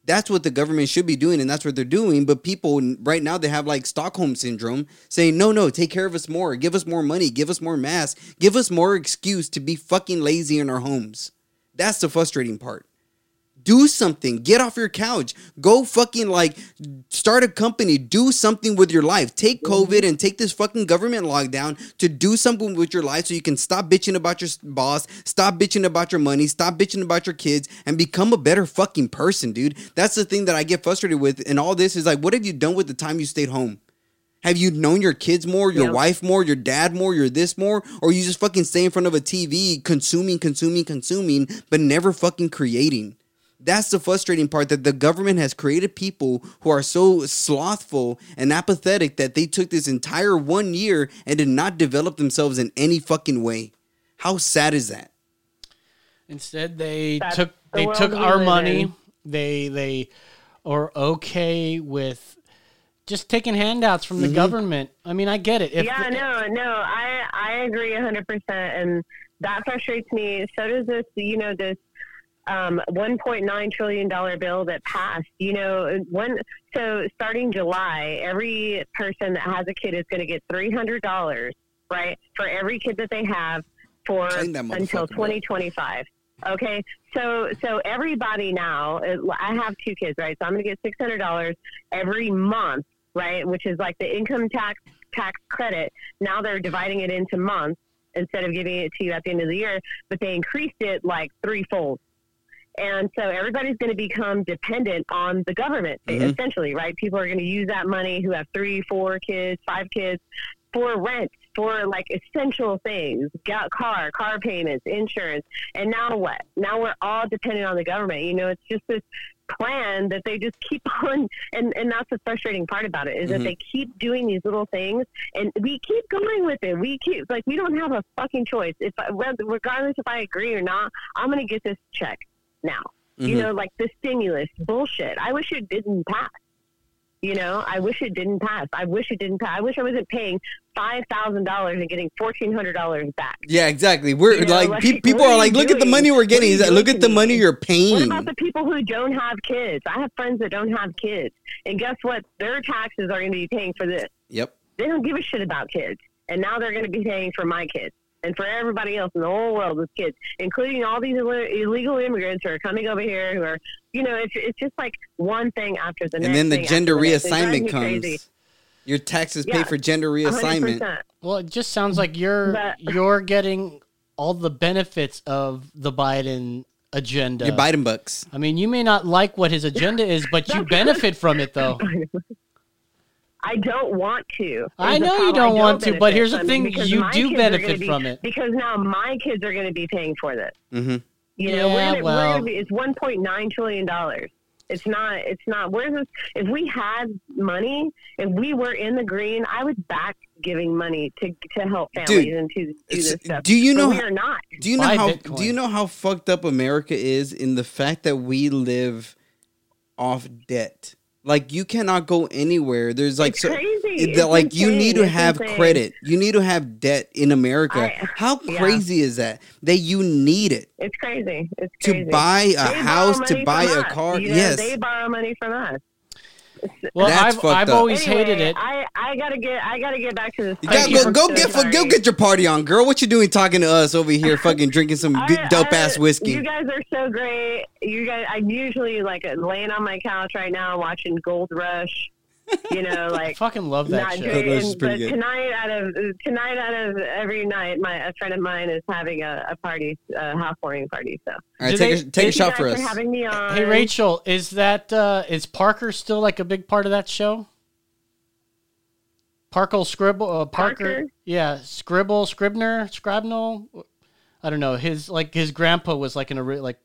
[SPEAKER 3] That's what the government should be doing, and that's what they're doing. But people right now they have like Stockholm syndrome, saying, "No, no, take care of us more, give us more money, give us more masks, give us more excuse to be fucking lazy in our homes." That's the frustrating part. Do something. Get off your couch. Go fucking like start a company. Do something with your life. Take mm-hmm. COVID and take this fucking government lockdown to do something with your life so you can stop bitching about your boss, stop bitching about your money, stop bitching about your kids, and become a better fucking person, dude. That's the thing that I get frustrated with. And all this is like, what have you done with the time you stayed home? Have you known your kids more, your wife more, your dad more, your this more, or you just fucking stay in front of a TV consuming, consuming, consuming, but never fucking creating? That's the frustrating part that the government has created people who are so slothful and apathetic that they took this entire one year and did not develop themselves in any fucking way. How sad is that?
[SPEAKER 1] Instead, they
[SPEAKER 6] That's
[SPEAKER 1] took
[SPEAKER 6] the
[SPEAKER 1] they took our money.
[SPEAKER 6] in.
[SPEAKER 1] They they are okay with just taking handouts from the
[SPEAKER 3] Mm-hmm.
[SPEAKER 1] government. I mean, I get it. If
[SPEAKER 6] yeah, no, no, I I agree hundred percent, and that frustrates me. So does this, you know, this um, one point nine trillion dollar bill that passed. You know, one so starting July, every person that has a kid is going to get three hundred dollars, right, for every kid that they have for
[SPEAKER 3] Claim that motherfucker,
[SPEAKER 6] until twenty twenty five. Okay, so so everybody now, I have two kids, right? So I'm going to get six hundred dollars every month, right? Which is like the income tax tax credit. Now they're dividing it into months instead of giving it to you at the end of the year, but they increased it like threefold. And so everybody's going to become dependent on the government,
[SPEAKER 3] Mhm.
[SPEAKER 6] essentially, right? People are going to use that money who have three, four kids, five kids for rent, for like essential things, got car, car payments, insurance. And now what? Now we're all dependent on the government. You know, it's just this plan that they just keep on and and that's the frustrating part about it is
[SPEAKER 3] Mhm.
[SPEAKER 6] that they keep doing these little things and we keep going with it we keep like we don't have a fucking choice if I, regardless if i agree or not i'm gonna get this check now you
[SPEAKER 3] Mhm.
[SPEAKER 6] know like the stimulus bullshit i wish it didn't pass you know i wish it didn't pass i wish it didn't pass i wish i wasn't paying five thousand dollars and getting fourteen hundred dollars back
[SPEAKER 3] Yeah, exactly. We're
[SPEAKER 6] You know,
[SPEAKER 3] like,
[SPEAKER 6] like,
[SPEAKER 3] pe- people are
[SPEAKER 6] are
[SPEAKER 3] like,
[SPEAKER 6] you
[SPEAKER 3] look at the money we're getting.
[SPEAKER 6] you
[SPEAKER 3] look at the
[SPEAKER 6] me?
[SPEAKER 3] money you're paying.
[SPEAKER 6] What about the people who don't have kids? I have friends that don't have kids. And guess what? Their taxes are going to be paying for this.
[SPEAKER 3] Yep.
[SPEAKER 6] They don't give a shit about kids. And now they're going to be paying for my kids and for everybody else in the whole world with kids, including all these Ill- illegal immigrants who are coming over here who are, you know, it's, it's just like one thing after the next.
[SPEAKER 3] And then the gender
[SPEAKER 6] after the next. It drives
[SPEAKER 3] reassignment comes.
[SPEAKER 6] crazy.
[SPEAKER 3] Your taxes pay for gender reassignment.
[SPEAKER 6] 100%.
[SPEAKER 1] well, it just sounds like you're
[SPEAKER 6] But-
[SPEAKER 1] you're getting all the benefits of the Biden agenda.
[SPEAKER 3] Your Biden bucks.
[SPEAKER 1] I mean, you may not like what his agenda is, but you benefit from it, though.
[SPEAKER 6] I don't want to.
[SPEAKER 1] I know you don't want to, but here's the thing, you do
[SPEAKER 6] kids are
[SPEAKER 1] benefit
[SPEAKER 6] be-
[SPEAKER 1] from it.
[SPEAKER 6] Because now my kids are going to be paying for this.
[SPEAKER 3] hmm
[SPEAKER 6] You know,
[SPEAKER 1] Yeah,
[SPEAKER 6] we're gonna,
[SPEAKER 1] well-
[SPEAKER 6] we're gonna be, it's 1.9 trillion dollars. It's not. It's not. Where's this? If we had money, if we were in the green, I would back giving money to to help families and to do this stuff.
[SPEAKER 3] do you
[SPEAKER 6] But
[SPEAKER 3] know
[SPEAKER 6] we are not?
[SPEAKER 3] Do you know
[SPEAKER 1] Buy
[SPEAKER 3] how?
[SPEAKER 1] Bitcoin.
[SPEAKER 3] Do you know how fucked up America is in the fact that we live off debt? Like you cannot go anywhere. There's like so
[SPEAKER 6] crazy.
[SPEAKER 3] that,
[SPEAKER 6] It's
[SPEAKER 3] like you need to
[SPEAKER 6] It's
[SPEAKER 3] have
[SPEAKER 6] insane.
[SPEAKER 3] credit. You need to have debt in America.
[SPEAKER 6] I-
[SPEAKER 3] how
[SPEAKER 6] yeah.
[SPEAKER 3] crazy is that? That you need it
[SPEAKER 6] It's crazy. It's
[SPEAKER 3] to buy a
[SPEAKER 6] They
[SPEAKER 3] house, to buy a
[SPEAKER 6] us.
[SPEAKER 3] car.
[SPEAKER 6] You know,
[SPEAKER 3] yes.
[SPEAKER 6] they borrow money from us.
[SPEAKER 1] Well,
[SPEAKER 3] That's
[SPEAKER 1] I've
[SPEAKER 3] fucked
[SPEAKER 1] I've
[SPEAKER 3] up.
[SPEAKER 1] always
[SPEAKER 6] Anyway,
[SPEAKER 1] hated it.
[SPEAKER 6] I, I gotta get I gotta get back to this.
[SPEAKER 3] You gotta go, go
[SPEAKER 6] so
[SPEAKER 3] get
[SPEAKER 6] sorry.
[SPEAKER 3] go get your party on, girl. What you doing talking to us over here, fucking drinking some
[SPEAKER 6] I-
[SPEAKER 3] good dope
[SPEAKER 6] I-
[SPEAKER 3] ass whiskey?
[SPEAKER 6] You guys are so great. You guys, I'm usually like laying on my couch right now watching Gold Rush. You know,
[SPEAKER 1] I
[SPEAKER 6] like
[SPEAKER 1] fucking love that
[SPEAKER 6] not
[SPEAKER 1] show.
[SPEAKER 6] Drinking.
[SPEAKER 3] is pretty
[SPEAKER 6] But
[SPEAKER 3] good.
[SPEAKER 6] tonight, out of tonight, out of every night, my a friend of mine is having a, a party, a housewarming party. So
[SPEAKER 3] All right,
[SPEAKER 1] Do
[SPEAKER 3] take a, take a shot for us.
[SPEAKER 6] having me on.
[SPEAKER 1] Hey Rachel, is that uh is Parker still like a big part of that show? Parkle Scribble uh, Parker,
[SPEAKER 6] Parker?
[SPEAKER 1] yeah, Scribble, Scribner, Scribnell. I don't know. His like his grandpa was like an ori- like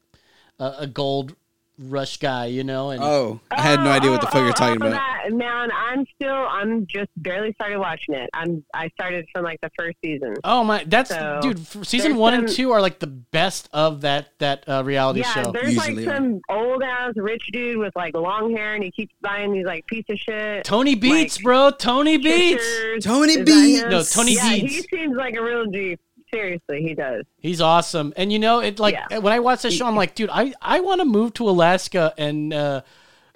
[SPEAKER 1] a, a gold rush guy, you know, and
[SPEAKER 3] Oh, I had no idea what the fuck you're talking
[SPEAKER 6] oh,
[SPEAKER 3] about.
[SPEAKER 6] That, man, I'm still, I'm just barely started watching it. I'm, I started from like the first season.
[SPEAKER 1] oh my, that's
[SPEAKER 6] So,
[SPEAKER 1] dude. f- Season
[SPEAKER 6] there's
[SPEAKER 1] one and two are like the best of that that uh, reality
[SPEAKER 6] Yeah,
[SPEAKER 1] show.
[SPEAKER 6] there's
[SPEAKER 3] Usually
[SPEAKER 6] like some old ass rich dude with like long hair, and he keeps buying these like piece of shit.
[SPEAKER 1] Tony Beets,
[SPEAKER 6] like,
[SPEAKER 1] bro. Tony
[SPEAKER 6] Beets.
[SPEAKER 3] Tony
[SPEAKER 6] Beets.
[SPEAKER 1] No, Tony
[SPEAKER 6] yeah,
[SPEAKER 1] Deeds.
[SPEAKER 6] he seems like a real G. Seriously, he does.
[SPEAKER 1] He's awesome. And you know, it like
[SPEAKER 6] Yeah.
[SPEAKER 1] when I watch that show, I'm like, dude, I I want to move to Alaska and uh,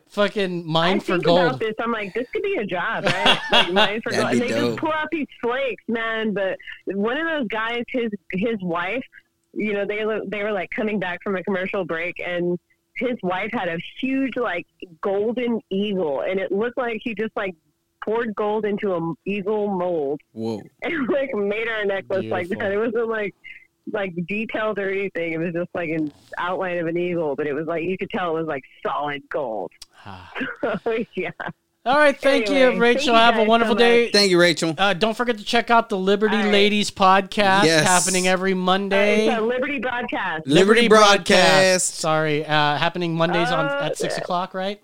[SPEAKER 1] fucking mine
[SPEAKER 6] I
[SPEAKER 1] for
[SPEAKER 6] think
[SPEAKER 1] gold.
[SPEAKER 6] about this. I'm like, this could be a job, right? like mine for
[SPEAKER 3] That'd
[SPEAKER 6] gold.
[SPEAKER 3] be
[SPEAKER 6] And they
[SPEAKER 3] dope.
[SPEAKER 6] just pull out these flakes, man. But one of those guys, his his wife, you know, they were- they were like coming back from a commercial break, and his wife had a huge like golden eagle, and it looked like he just like poured gold into an eagle mold
[SPEAKER 3] Whoa.
[SPEAKER 6] and like made our a necklace like that. It wasn't like like detailed or anything. It was just like an outline of an eagle, but it was like you could tell it was like solid gold. yeah.
[SPEAKER 1] All right, thank
[SPEAKER 6] Anyway,
[SPEAKER 1] you,
[SPEAKER 6] thank
[SPEAKER 1] Rachel.
[SPEAKER 6] you
[SPEAKER 1] Have a wonderful
[SPEAKER 6] so
[SPEAKER 1] day.
[SPEAKER 3] Thank you, Rachel.
[SPEAKER 1] Uh, don't forget to check out the Liberty
[SPEAKER 6] All right.
[SPEAKER 1] Ladies podcast
[SPEAKER 3] Yes.
[SPEAKER 1] happening every Monday.
[SPEAKER 6] It's a Liberty broadcast.
[SPEAKER 3] Liberty Broadcast.
[SPEAKER 1] Sorry, uh, happening Mondays on
[SPEAKER 6] Uh,
[SPEAKER 1] at six o'clock, right?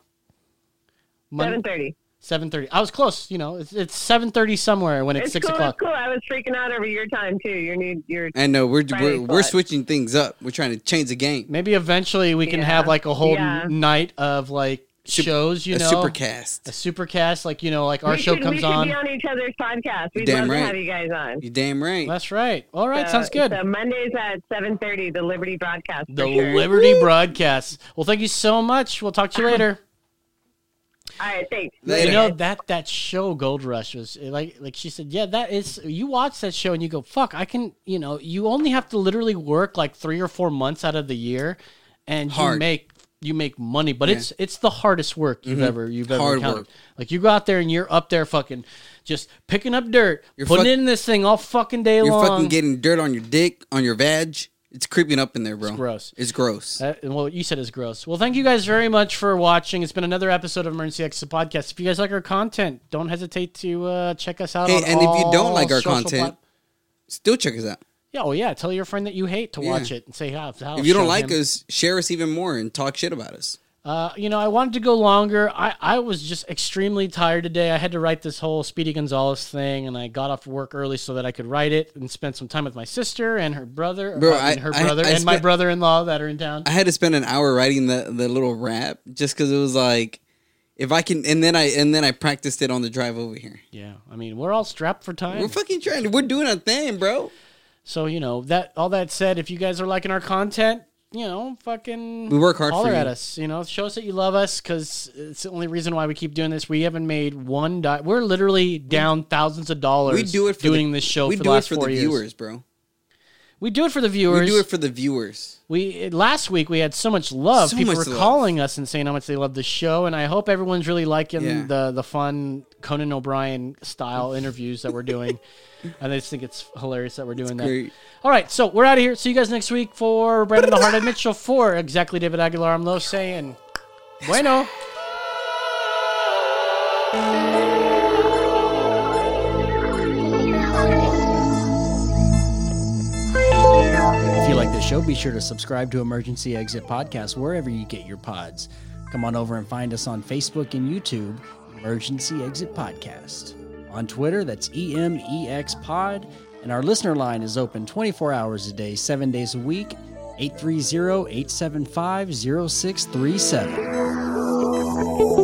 [SPEAKER 6] Seven thirty.
[SPEAKER 1] Seven thirty. I was close. You know, it's, it's seven thirty somewhere when it's,
[SPEAKER 6] It's
[SPEAKER 1] six
[SPEAKER 6] cool.
[SPEAKER 1] o'clock.
[SPEAKER 6] It's cool. I was freaking out over your time too. Your new your
[SPEAKER 3] I know we're
[SPEAKER 6] Friday
[SPEAKER 3] we're, we're switching things up. We're trying to change the game.
[SPEAKER 1] Maybe eventually we can
[SPEAKER 6] Yeah.
[SPEAKER 1] have like a whole
[SPEAKER 6] Yeah.
[SPEAKER 1] night of like
[SPEAKER 3] Sup-
[SPEAKER 1] shows. You
[SPEAKER 3] a
[SPEAKER 1] know,
[SPEAKER 3] supercast.
[SPEAKER 1] a supercast. Like you know, like our
[SPEAKER 6] we
[SPEAKER 1] show
[SPEAKER 6] should,
[SPEAKER 1] comes
[SPEAKER 6] we should
[SPEAKER 1] on.
[SPEAKER 6] be on each other's podcast. We'd
[SPEAKER 3] Damn
[SPEAKER 6] love
[SPEAKER 3] right.
[SPEAKER 6] to have you guys on.
[SPEAKER 3] You damn right.
[SPEAKER 1] That's right. All right,
[SPEAKER 6] So-
[SPEAKER 1] sounds good.
[SPEAKER 6] So Mondays at seven thirty, the Liberty broadcast.
[SPEAKER 1] the
[SPEAKER 6] sure.
[SPEAKER 1] Liberty broadcast. Well, thank you so much. We'll talk to you later.
[SPEAKER 6] All right, thanks.
[SPEAKER 3] Later.
[SPEAKER 1] You know that that show Gold Rush was like like she said, yeah, that is you watch that show and you go, fuck, I can, you know, you only have to literally work like 3 or 4 months out of the year and you make you make money, but it's it's the hardest work you've ever you've ever
[SPEAKER 3] Mm-hmm. Hard
[SPEAKER 1] encountered.
[SPEAKER 3] work.
[SPEAKER 1] Like you go out there and you're up there fucking just picking up dirt,
[SPEAKER 3] You're
[SPEAKER 1] putting
[SPEAKER 3] fuck-
[SPEAKER 1] it in this thing all fucking day
[SPEAKER 3] You're
[SPEAKER 1] long.
[SPEAKER 3] fucking getting dirt on your dick, on your vag. It's creeping up in there, bro.
[SPEAKER 1] It's gross.
[SPEAKER 3] It's gross.
[SPEAKER 1] That, well, you said it's gross. Well, thank you guys very much for watching. It's been another episode of Emergency Exit Podcast. If you guys like our content, don't hesitate to uh, check us out.
[SPEAKER 3] Hey, and if you don't like our content,
[SPEAKER 1] plat-
[SPEAKER 3] Still check us out.
[SPEAKER 1] yeah, oh yeah, tell your friend that you hate to
[SPEAKER 3] Yeah.
[SPEAKER 1] watch it and say how. how
[SPEAKER 3] If you don't like
[SPEAKER 1] him.
[SPEAKER 3] us, share us even more and talk shit about us.
[SPEAKER 1] Uh, you know, I wanted to go longer. I, I was just extremely tired today. I had to write this whole Speedy Gonzales thing, and I got off work early so that I could write it and spend some time with my sister and her brother,
[SPEAKER 3] Bro,
[SPEAKER 1] uh, and her
[SPEAKER 3] I-
[SPEAKER 1] brother,
[SPEAKER 3] I
[SPEAKER 1] and my brother-in-law that are in town.
[SPEAKER 3] I had to spend an hour writing the the little rap just because it was like, if I can, and then I and then I practiced it on the drive over here.
[SPEAKER 1] yeah, I mean, we're all strapped for time.
[SPEAKER 3] We're fucking trying. We're doing a thing, bro.
[SPEAKER 1] So you know that. All that said, if you guys are liking our content, you know, fucking
[SPEAKER 3] We work hard for you.
[SPEAKER 1] at us. You know, show us that you love us because it's the only reason why we keep doing this. We haven't made one. Di- we're literally down thousands of dollars.
[SPEAKER 3] We do it for
[SPEAKER 1] doing
[SPEAKER 3] the,
[SPEAKER 1] this show
[SPEAKER 3] We
[SPEAKER 1] for
[SPEAKER 3] do
[SPEAKER 1] the
[SPEAKER 3] it for
[SPEAKER 1] four
[SPEAKER 3] the
[SPEAKER 1] years.
[SPEAKER 3] viewers, bro.
[SPEAKER 1] We do it for the viewers.
[SPEAKER 3] We do it for the viewers.
[SPEAKER 1] We last week we had so much love.
[SPEAKER 3] So
[SPEAKER 1] People
[SPEAKER 3] much
[SPEAKER 1] were
[SPEAKER 3] love.
[SPEAKER 1] calling us and saying how much they love the show, and I hope everyone's really liking
[SPEAKER 3] Yeah.
[SPEAKER 1] the the fun Conan O'Brien style interviews that we're doing. I just think it's hilarious that we're doing that.
[SPEAKER 3] great.
[SPEAKER 1] All right, so we're out of here. See you guys next week for Brandon the Hearted Mitchell for exactly David Aguilar. I'm low saying, bueno. Show, be sure to subscribe to Emergency Exit Podcast wherever you get your pods. Come on over and find us on Facebook and YouTube, Emergency Exit Podcast. On Twitter, that's EMEX Pod. And our listener line is open 24 hours a day, seven days a week, 830 875 0637.